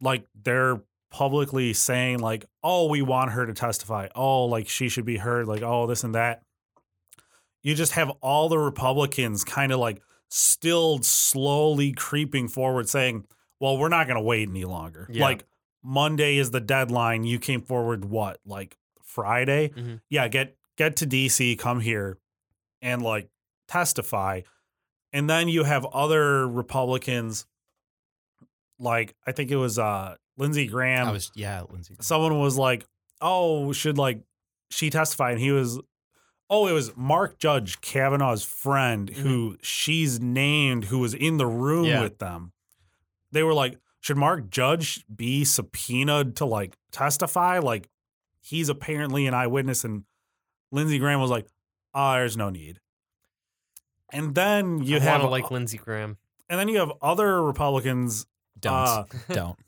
like they're publicly saying like oh we want her to testify oh like she should be heard like oh this and that you just have all the Republicans kind of like still slowly creeping forward saying well, we're not going to wait any longer. Yeah. Like Monday is the deadline. You came forward what? Like Friday? Mhm. Yeah, get get to DC, come here and like testify. And then you have other Republicans like I think it was uh Lindsey Graham. I was yeah, Lindsey. someone was like, "Oh, should like she testify?" And he was, "Oh, it was Mark Judge Kavanaugh's friend who she's named, who was in the room Yeah. with them." They were like, "Should Mark Judge be subpoenaed to like testify? Like he's apparently an eyewitness." And Lindsey Graham was like, "Ah, there's no need." And then you I have like Lindsey Graham. and then you have other Republicans. Don't uh, don't.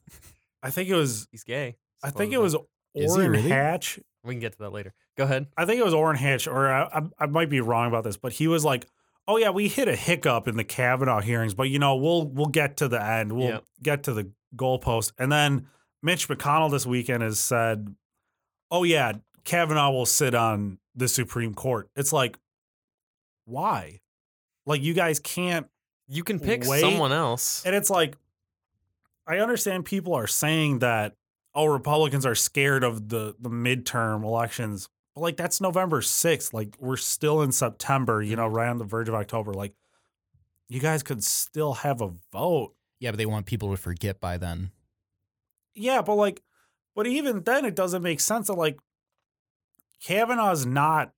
I think it was He's gay. I think it was Is Orrin really? Hatch. We can get to that later. Go ahead. I think it was Orrin Hatch, or I, I, I might be wrong about this, but he was like, "Oh yeah, we hit a hiccup in the Kavanaugh hearings, but you know, we'll we'll get to the end. We'll Yep. get to the goalpost." And then Mitch McConnell this weekend has said, "Oh yeah, Kavanaugh will sit on the Supreme Court." It's like, why? Like you guys can't You can pick Wait. someone else. and it's like, I understand people are saying that, oh, Republicans are scared of the the midterm elections. But like that's November 6th. Like we're still in September, you know, right on the verge of October. Like you guys could still have a vote. Yeah, but they want people to forget by then. Yeah, but like, but even then it doesn't make sense that like Kavanaugh's not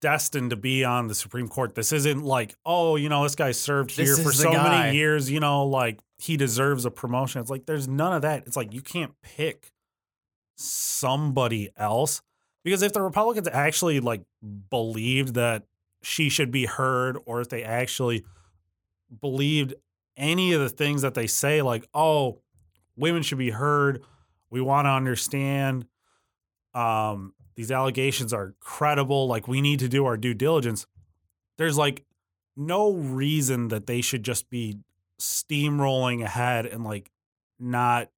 destined to be on the Supreme Court. This isn't like, oh, you know, this guy served here This for so guy. many years, you know, like he deserves a promotion. It's like there's none of that. It's like you can't pick somebody else because if the Republicans actually like believed that she should be heard or if they actually believed any of the things that they say like, oh, women should be heard, we want to understand um these allegations are credible like we need to do our due diligence there's like no reason that they should just be steamrolling ahead and like not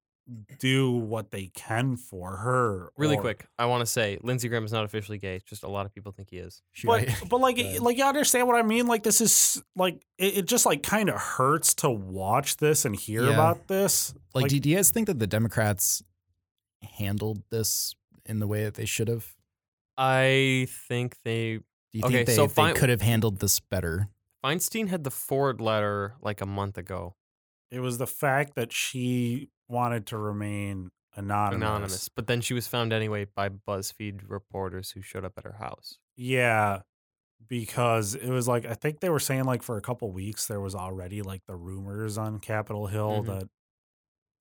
do what they can for her Really or- quick, I want to say Lindsey Graham is not officially gay. It's Just a lot of people think he is. Should but I- but like Go like you understand what I mean like this is like it, it just like kind of hurts to watch this and hear Yeah. about this like, do, do you guys think that the Democrats handled this in the way that they should have? I think they Do you Okay, think they, so they could have handled this better? Feinstein had the Ford letter like a month ago. it was the fact that she wanted to remain anonymous. anonymous. But then she was found anyway by BuzzFeed reporters who showed up at her house. Yeah, because it was like I think they were saying like for a couple weeks there was already like the rumors on Capitol Hill Mhm. that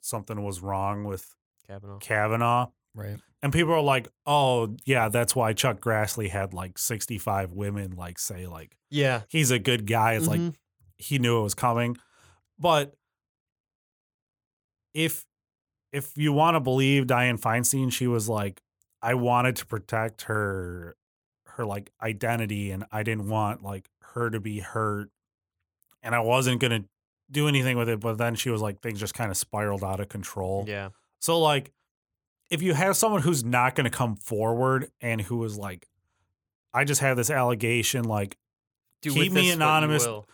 something was wrong with Kavanaugh. Kavanaugh. Right. And people are like, "Oh, yeah, that's why Chuck Grassley had like 65 women like say like Yeah. he's a good guy." It's like Mhm. he knew it was coming. But if if you want to believe Dianne Feinstein, she was like, I wanted to protect her her like identity and I didn't want like her to be hurt. And I wasn't gonna do anything with it, but then she was like things just kind of spiraled out of control. yeah. So like if you have someone who's not gonna come forward and who is like, I just have this allegation, like Do Keep me this what you anonymous. will.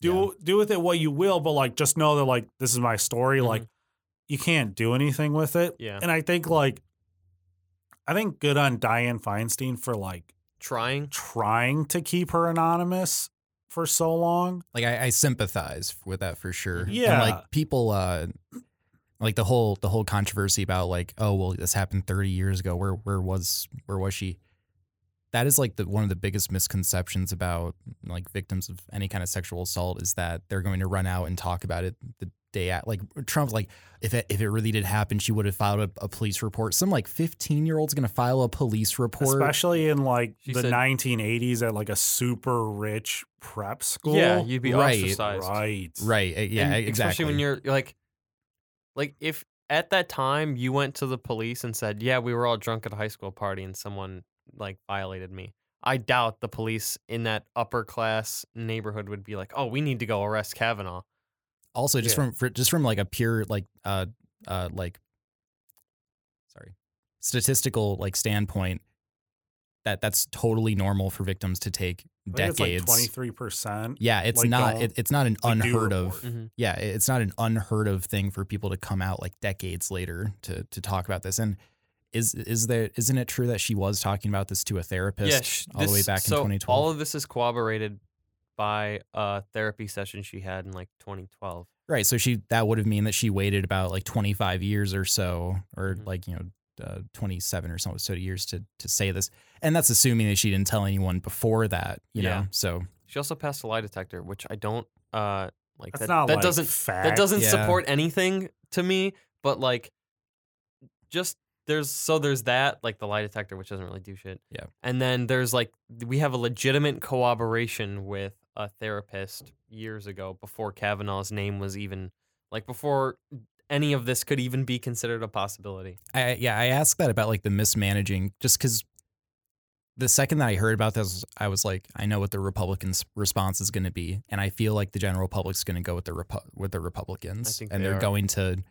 do do with it what you will, but like just know that like this is my story. Mhm. Like you can't do anything with it. Yeah. And I think like I think good on Dianne Feinstein for like Trying. trying to keep her anonymous for so long. Like I, I sympathize with that for sure. Yeah. And like people uh like the whole the whole controversy about like, oh well this happened 30 years ago. Where where was where was she? That is like the one of the biggest misconceptions about like victims of any kind of sexual assault is that they're going to run out and talk about it the day at like Trump like if it, if it really did happen she would have filed a, a police report. Some like 15 year old's going to file a police report. Especially in like She the said- 1980s at like a super rich prep school. Yeah, you'd be Right, ostracized. right. right. uh, Yeah, And exactly. Especially when you're you're like, like if at that time you went to the police and said, "Yeah, we were all drunk at a high school party and someone like violated me." I doubt the police in that upper class neighborhood would be like, "Oh, we need to go arrest Kavanaugh." also just Yeah. from for, just from like a pure like uh uh like sorry statistical like standpoint that that's totally normal for victims to take decades 23%. yeah it's like, not it, it's not an like, unheard of report. Mhm. yeah it's not an unheard of thing for people to come out like decades later to to talk about this and is is there isn't it true that she was talking about this to a therapist Yeah, sh- all the way back so in 2012 All of this is corroborated by a therapy session she had in like 2012. Right. So she that would have mean that she waited about like 25 years or so, or Mhm. like you know, uh, 27 or so so years to to say this, and that's assuming that she didn't tell anyone before that. You Yeah. know. So She also passed a lie detector, which I don't uh like. That's that not that like doesn't fact. that doesn't Yeah. support anything to me. But like, just there's so there's that like the lie detector, which doesn't really do shit. Yeah. And then there's like we have a legitimate corroboration with a therapist years ago before Kavanaugh's name was even like before any of this could even be considered a possibility. I yeah, I asked that about like the mismanaging, just because the second that I heard about this, I was like, I know what the Republicans' response is going to be, and I feel like the general public's going to go with the Repu- with the Republicans, think and they they're are. going to,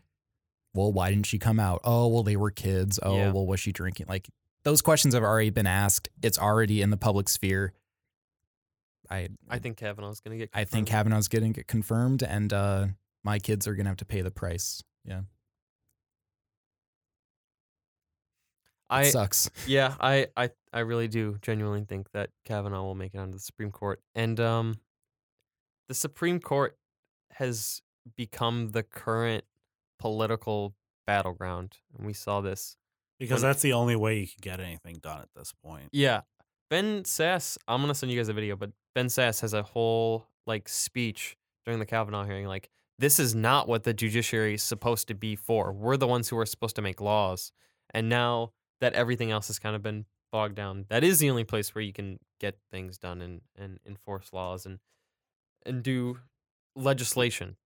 well, why didn't she come out? Oh, well, they were kids. Oh, Yeah. well, was she drinking? Like those questions have already been asked. It's already in the public sphere. I I think Kavanaugh's going to get. I think confirmed. Kavanaugh's getting it confirmed, and uh, my kids are going to have to pay the price. Yeah, it I sucks. yeah, I, I I really do genuinely think that Kavanaugh will make it onto the Supreme Court, and um, the Supreme Court has become the current political battleground, and we saw this. because When- that's the only way you can get anything done at this point. Yeah, Ben Sasse. I'm gonna send you guys a video, but Ben Sasse has a whole like speech during the Kavanaugh hearing, like this is not what the judiciary is supposed to be for. We're the ones who are supposed to make laws, and now that everything else has kind of been bogged down, that is the only place where you can get things done and and enforce laws and and do legislation.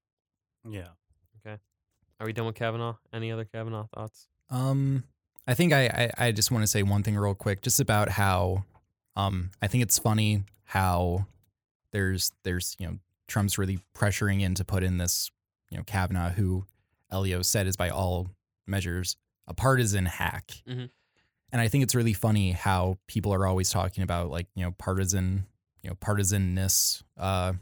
Yeah. Okay. Are we done with Kavanaugh? Any other Kavanaugh thoughts? Um, I think I, I, I just want to say one thing real quick, just about how, um, I think it's funny how there's there's you know Trump's really pressuring in to put in this you know Kavanaugh, who Elio said is by all measures a partisan hack, Mhm. and I think it's really funny how people are always talking about like you know partisan you know partisanness. Uh,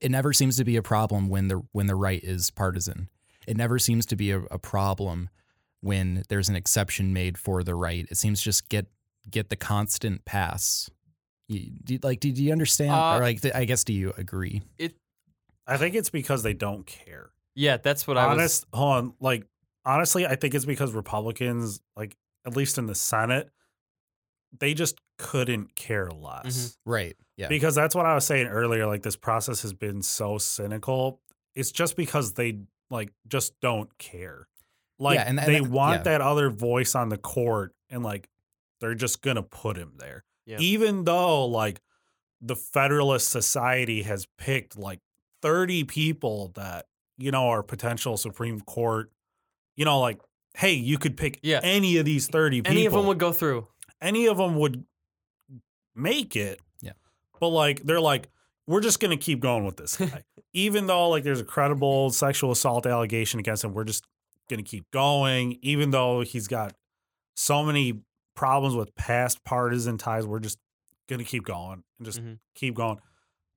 it never seems to be a problem when the when the right is partisan. It never seems to be a, a problem when there's an exception made for the right. It seems just get get the constant pass. You, do like, do, do you understand? Uh, or like, th- I guess, do you agree? It. I think it's because they don't care. Yeah, that's what I was. Honest, hold on. Like, honestly, I think it's because Republicans, like, at least in the Senate, they just couldn't care less. Right. Yeah. Because that's what I was saying earlier. Like, this process has been so cynical. It's just because they, like, just don't care. Like, and- and they that- want yeah. that other voice on the court, and, like, they're just going to put him there. Yeah. Even though, like, the Federalist Society has picked, like, 30 people that, you know, are potential Supreme Court, you know, like, hey, you could pick Yeah. any of these 30 people Any of them would go through. any of them would make it. Yeah. But like they're like, we're just gonna keep going with this guy. even though like there's a credible sexual assault allegation against him, we're just gonna keep going. Even though he's got so many problems with past partisan ties, we're just gonna keep going and just Mhm. keep going.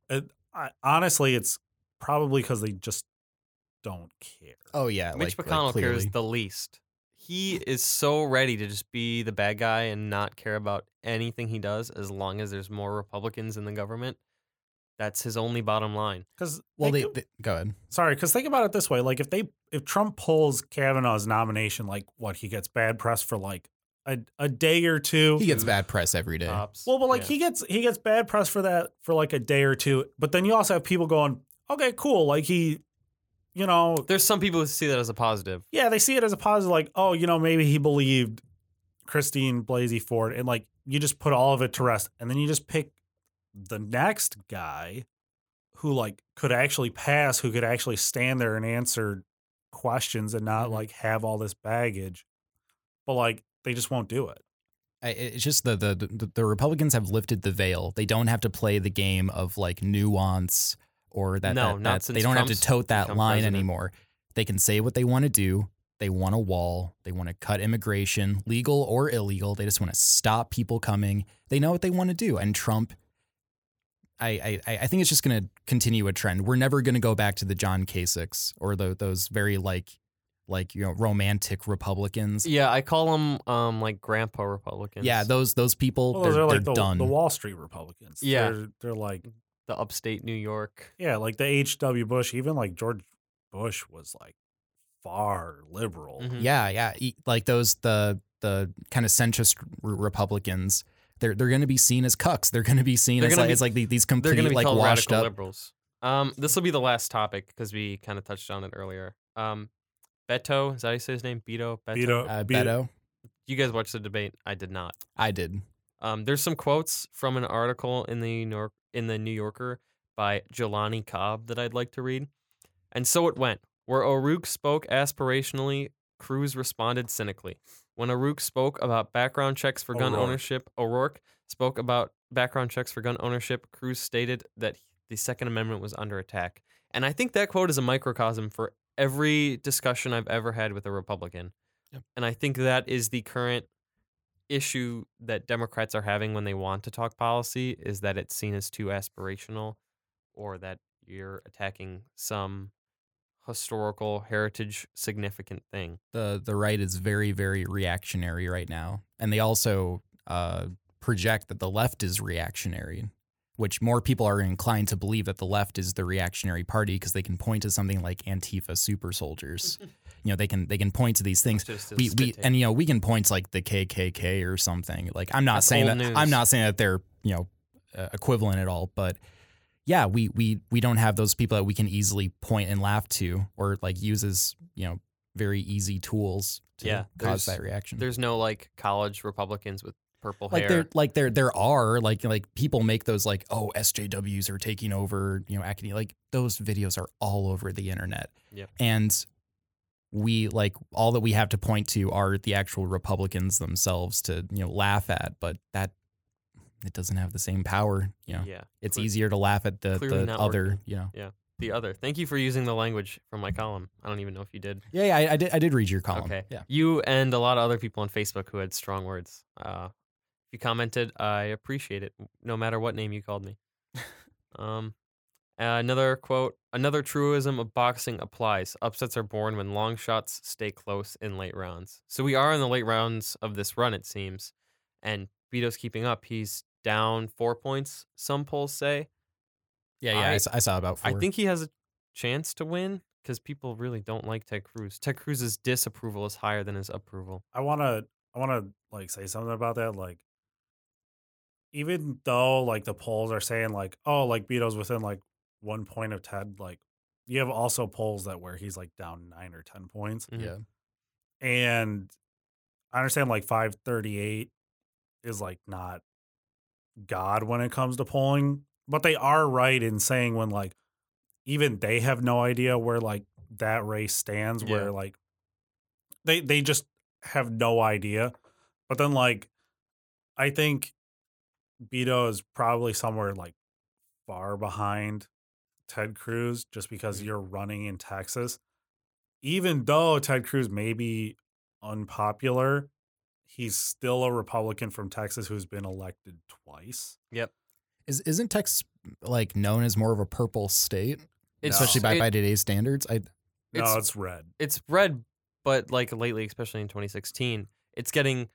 It, I, honestly, it's probably because they just don't care. oh yeah. Mitch like, McConnell like, cares the least. He is so ready to just be the bad guy and not care about anything he does as long as there's more Republicans in the government. That's his only bottom line. Because Well, they, they go ahead. Sorry, because think about it this way: like if they if Trump pulls Kavanaugh's nomination, like what he gets bad press for like a, a day or two. He gets bad press every day. Tops. well, but like Yeah. he gets he gets bad press for that for like a day or two. But then you also have people going, okay, cool, like he, you know, there's some people who see that as a positive. yeah, they see it as a positive, like oh, you know, maybe he believed Christine Blasey Ford, and like you just put all of it to rest, and then you just pick the next guy who like could actually pass, who could actually stand there and answer questions and not Mhm. like have all this baggage, but like they just won't do it. I, it's just the, the the the Republicans have lifted the veil. They don't have to play the game of like nuance or that. No, that, not that- since They don't have to tote that line president. anymore. They can say what they want to do. They want a wall. They want to cut immigration, legal or illegal. They just want to stop people coming. They know what they want to do. And Trump, I I, I think it's just going to continue a trend. We're never going to go back to the John Kasichs or the, those very like like you know romantic Republicans. Yeah, I call them um like grandpa Republicans. Yeah, those those people Well, they're, those are like they're the, done. the Wall Street Republicans. Yeah. they're, they're like the upstate New York. yeah, like the H. W. Bush. Even like George Bush was like far liberal. Mhm. Yeah, yeah. Like those the the kind of centrist Republicans. They're they're going to be seen as cucks. They're going to be seen They're as like be- it's like the- these They're complete be like washed radical up. liberals. Um, this will be the last topic because we kind of touched on it earlier. Um, Beto, is that how you say his name? Beto. Beto. Beto, Uh, Beto- Beto, You guys watched the debate? I did not. I did. Um, there's some quotes from an article in the New York in the New Yorker by Jelani Cobb that I'd like to read. And so it went. Where O'Rourke spoke aspirationally, Cruz responded cynically. When O'Rourke spoke about background checks for gun O'Rourke. ownership, O'Rourke spoke about background checks for gun ownership. Cruz stated that the Second Amendment was under attack. And I think that quote is a microcosm for every discussion I've ever had with a Republican. Yep. And I think that is the current issue that Democrats are having when they want to talk policy is that it's seen as too aspirational or that you're attacking some historical heritage significant thing. the the right is very very reactionary right now, and they also uh, project that the left is reactionary, which more people are inclined to believe that the left is the reactionary party because they can point to something like Antifa super soldiers. you know, they can they can point to these things. We, we and you know we can point to like the KKK or something. Like I'm not That's saying that news. I'm not saying that they're you know uh, equivalent at all, but yeah, we we we don't have those people that we can easily point and laugh to or like use as you know very easy tools to Yeah, cause that reaction. There's no like college Republicans with purple like hair. there like there there are like like people make those like oh SJWs are taking over you know academia like those videos are all over the internet. Yep. And we like all that we have to point to are the actual Republicans themselves to you know laugh at, but that it doesn't have the same power. You know, Yeah. it's easier to laugh at the the other. working. You know, The other. Thank you for using the language from my column. I don't even know if you did. yeah, yeah I, I did I did read your column. Okay. Yeah. You and a lot of other people on Facebook who had strong words. Uh, you commented, I appreciate it, no matter what name you called me. um, another quote: Another truism of boxing applies. Upsets are born when long shots stay close in late rounds. So we are in the late rounds of this run, it seems, and Beto's keeping up. He's down four points. Some polls say. Yeah, yeah, I saw about four. I think he has a chance to win because people really don't like Ted Cruz. Ted Cruz's disapproval is higher than his approval. I want to I want to like say something about that like even though like the polls are saying like oh like Beto's within like one point of Ted like you have also polls that where he's like down 9 or 10 points Mhm. yeah. and I understand like 538 is like not god when it comes to polling but they are right in saying when like even they have no idea where like that race stands Yeah. where like they they just have no idea but then like i think Beto is probably somewhere like far behind ted cruz just because Mm-hmm. you're running in texas even though ted cruz may be unpopular he's still a republican from texas who's been elected twice Yep. Is isn't Texas like known as more of a purple state, It's especially by, it- by today's standards? I no It's- it's red it's red, but like lately, especially in 2016, it's getting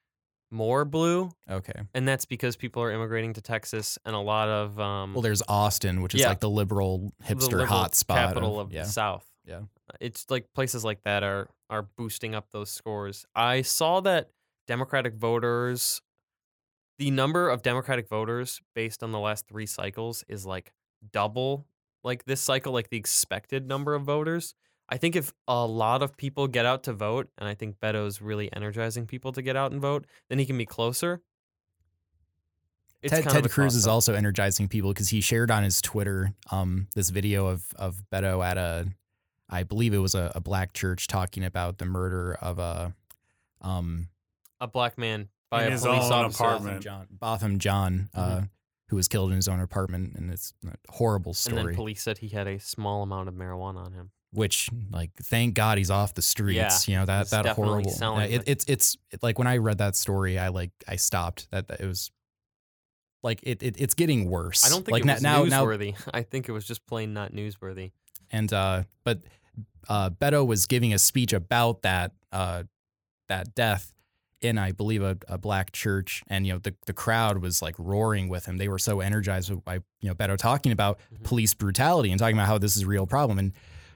more blue, okay. and that's because people are immigrating to Texas, and a lot of um, Well, there's Austin, which is Yeah. like the liberal the hipster liberal hotspot capital of, yeah. the South. Yeah. it's like places like that are are boosting up those scores. I saw that Democratic voters, the number of Democratic voters based on the last three cycles is like double like this cycle, like the expected number of voters. I think if a lot of people get out to vote, and I think Beto's really energizing people to get out and vote, then he can be closer. It's Ted, Ted Cruz is also energizing people because he shared on his Twitter um, this video of of Beto at a, I believe it was a, a black church talking about the murder of a, um, a black man by In a his police own officer. apartment. Jean Botham Jean, uh, Mm-hmm. who was killed in his own apartment, and it's a horrible And story. then police said he had a small amount of marijuana on him. Which like thank God he's off the streets. you know that that horrible. uh, it, it. it's it's it, like when I read that story, I like I stopped. That, that it was like it, it it's getting worse. I don't think like it was now now newsworthy. I think it was just plain not newsworthy. and uh but uh Beto was giving a speech about that uh that death in I believe a, a black church and you know the the crowd was like roaring with him. They were so energized by you know Beto talking about Mhm. police brutality and talking about how this is a real problem and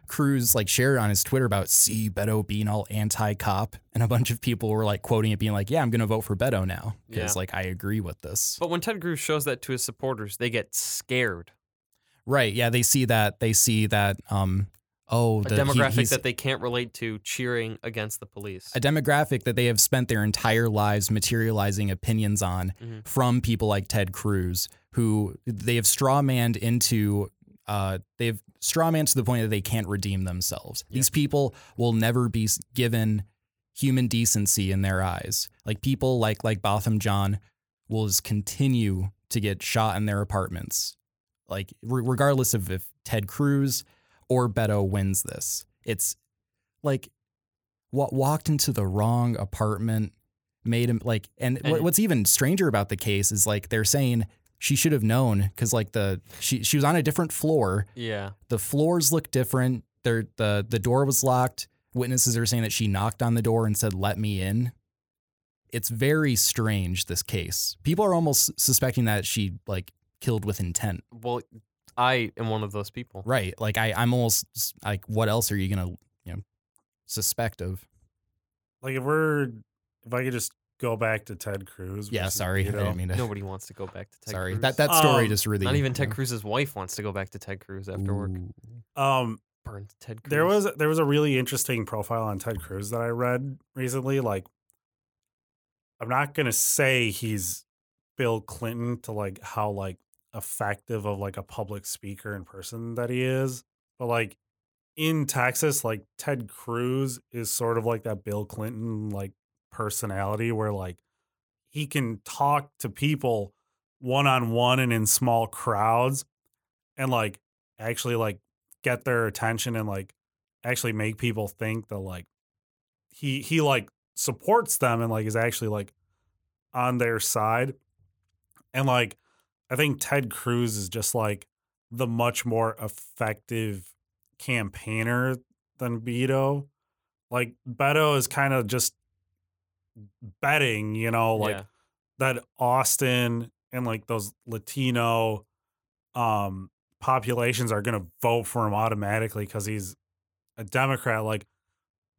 Cruz like shared on his Twitter about see Beto being all anti-cop and a bunch of people were like quoting it being like yeah I'm going to vote for Beto now because Yeah. like I agree with this. But when Ted Cruz shows that to his supporters, they get scared. Right, yeah, they see that they see that um oh A the, he- demographic he's- that they can't relate to cheering against the police. a demographic that they have spent their entire lives materializing opinions on Mhm. from people like Ted Cruz, who they have strawmanned into uh, they've strawman to the point that they can't redeem themselves. These people will never be given human decency in their eyes. Like people like like Botham Jean will just continue to get shot in their apartments, like re- regardless of if Ted Cruz or Beto wins this. It's like what walked into the wrong apartment made him like and, And- what's even stranger about the case is like they're saying she should have known because like the she she was on a different floor. Yeah. the floors look different. There the the door was locked. Witnesses are saying that she knocked on the door and said let me in. It's very strange this case. People are almost suspecting that she like killed with intent. Well, I am one of those people. right. Like i i'm almost like what else are you gonna you know suspect of? Like if we're if I could just go back to Ted Cruz. yeah versus sorry i didn't mean to Nobody wants to go back to Ted sorry Cruz. that that story Um, just really Not even Ted Cruz's wife wants to go back to Ted Cruz after work. ooh. Um, Burn Ted Cruz. there was there was a really interesting profile on Ted Cruz that I read recently. Like, I'm not gonna say he's Bill Clinton to like how like effective of like a public speaker in person that he is, but like in Texas, like Ted Cruz is sort of like that Bill Clinton like personality where like he can talk to people one on one and in small crowds and like actually like get their attention and like actually make people think that like he he like supports them and like is actually like on their side. And like i think ted cruz is just like the much more effective campaigner than beto. Like beto is kind of just betting you know like Yeah. that Austin and like those Latino um populations are going to vote for him automatically cuz he's a Democrat like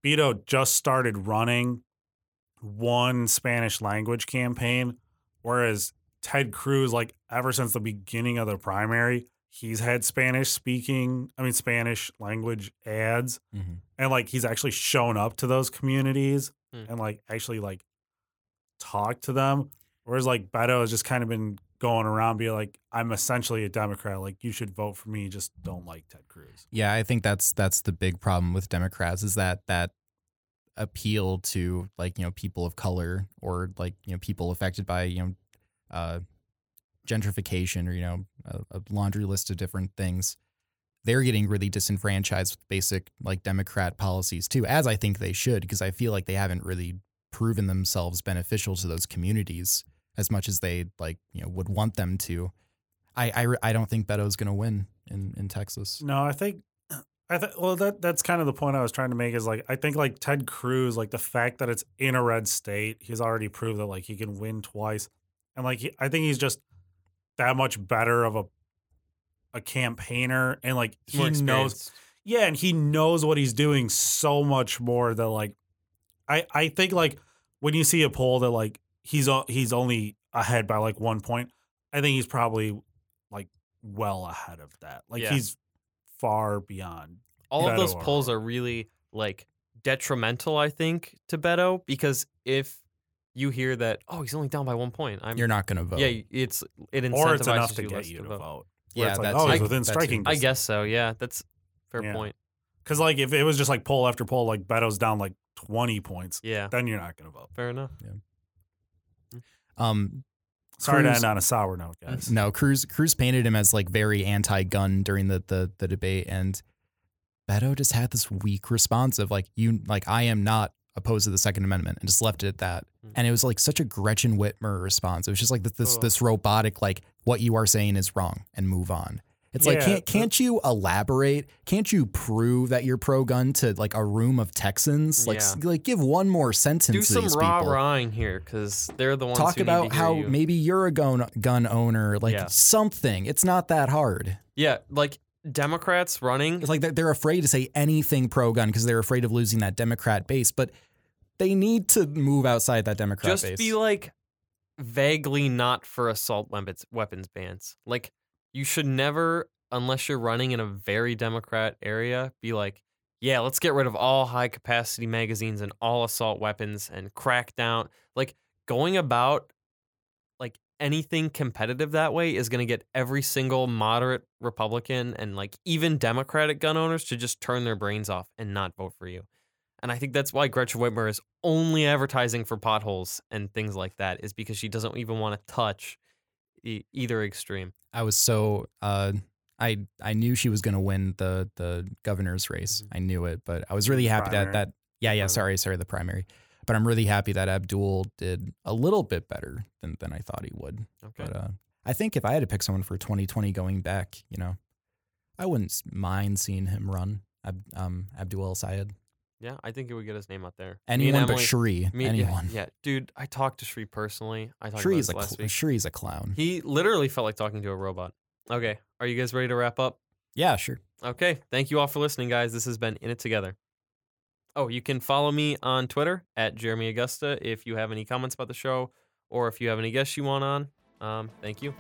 Beto just started running one Spanish language campaign whereas Ted Cruz like ever since the beginning of the primary he's had Spanish speaking I mean Spanish language ads Mhm. and like he's actually shown up to those communities Hmm. and like actually like talk to them whereas like beto has just kind of been going around being like i'm essentially a democrat like you should vote for me just don't like ted cruz Yeah, I think that's that's the big problem with Democrats is that that appeal to like you know people of color or like you know people affected by you know uh, gentrification or you know a, a laundry list of different things. They're getting really disenfranchised with basic like Democrat policies too, as I think they should, because I feel like they haven't really proven themselves beneficial to those communities as much as they like you know would want them to. I I, I don't think Beto's going to win in in Texas. no i think i think well that that's kind of the point i was trying to make is like i think like ted cruz like the fact that it's in a red state he's already proved that like he can win twice and like he, i think he's just that much better of a a campaigner and like he knows. Yeah, and he knows what he's doing so much more that like I I think like when you see a poll that like he's o- he's only ahead by like one point, I think he's probably like well ahead of that. Like Yeah. he's far beyond. all of those or polls are really like detrimental, I think, to Beto because if you hear that, oh, he's only down by one point, I'm You're not going to vote. yeah, it's it incentivizes Or it's enough to you get you to to vote. vote. Where Yeah, it's like, that's oh, he's it. within That's it. striking I distance. guess so. Yeah, that's fair Yeah. point. Because like if it was just like poll after poll, like Beto's down like twenty points, Yeah, then you're not gonna vote. fair enough. Um, Sorry to Cruz- end on a sour note, guys. no, Cruz Cruz painted him as like very anti-gun during the the the debate, and Beto just had this weak response of like you like I am not opposed to the Second Amendment, and just left it at that. Mm. And it was like such a Gretchen Whitmer response. It was just like this this, Ugh. this robotic like what you are saying is wrong and move on. It's like can't can't you elaborate? Can't you prove that you're pro gun to like a room of Texans? Like Yeah. like give one more sentence. Do to some people. rahing here because they're the ones Talk about how you. maybe you're a gun gun owner, like Yeah. something. It's not that hard. yeah, like Democrats running. It's like they're, afraid to say anything pro gun because they're afraid of losing that Democrat base. But they need to move outside that Democrat just base. be like vaguely not for assault weapons weapons bans. Like you should never, unless you're running in a very Democrat area, be like, yeah, let's get rid of all high capacity magazines and all assault weapons and crack down. Like going about like anything competitive that way is going to get every single moderate Republican and like even Democratic gun owners to just turn their brains off and not vote for you. And I think that's why Gretchen Whitmer is only advertising for potholes and things like that is because she doesn't even want to touch e- either extreme. I was so uh, I I knew she was going to win the the governor's race. I knew it, but I was really happy that Primary. that yeah yeah sorry sorry the primary. But I'm really happy that Abdul did a little bit better than than I thought he would. Okay. But uh, I think if I had to pick someone for 2020 going back, you know, I wouldn't mind seeing him run. Ab, um, Abdul Syed. Yeah, I think it would get his name out there. Anyone but Emily- Shri. me- anyone. Yeah, dude, I talked to Shri personally. I talked Shri's a about this last cl- week. Shri's a clown. He literally felt like talking to a robot. Okay, are you guys ready to wrap up? yeah, sure. Okay, thank you all for listening, guys. This has been In It Together. Oh, you can follow me on Twitter at Jeremy Augusta if you have any comments about the show or if you have any guests you want on. Um, thank you.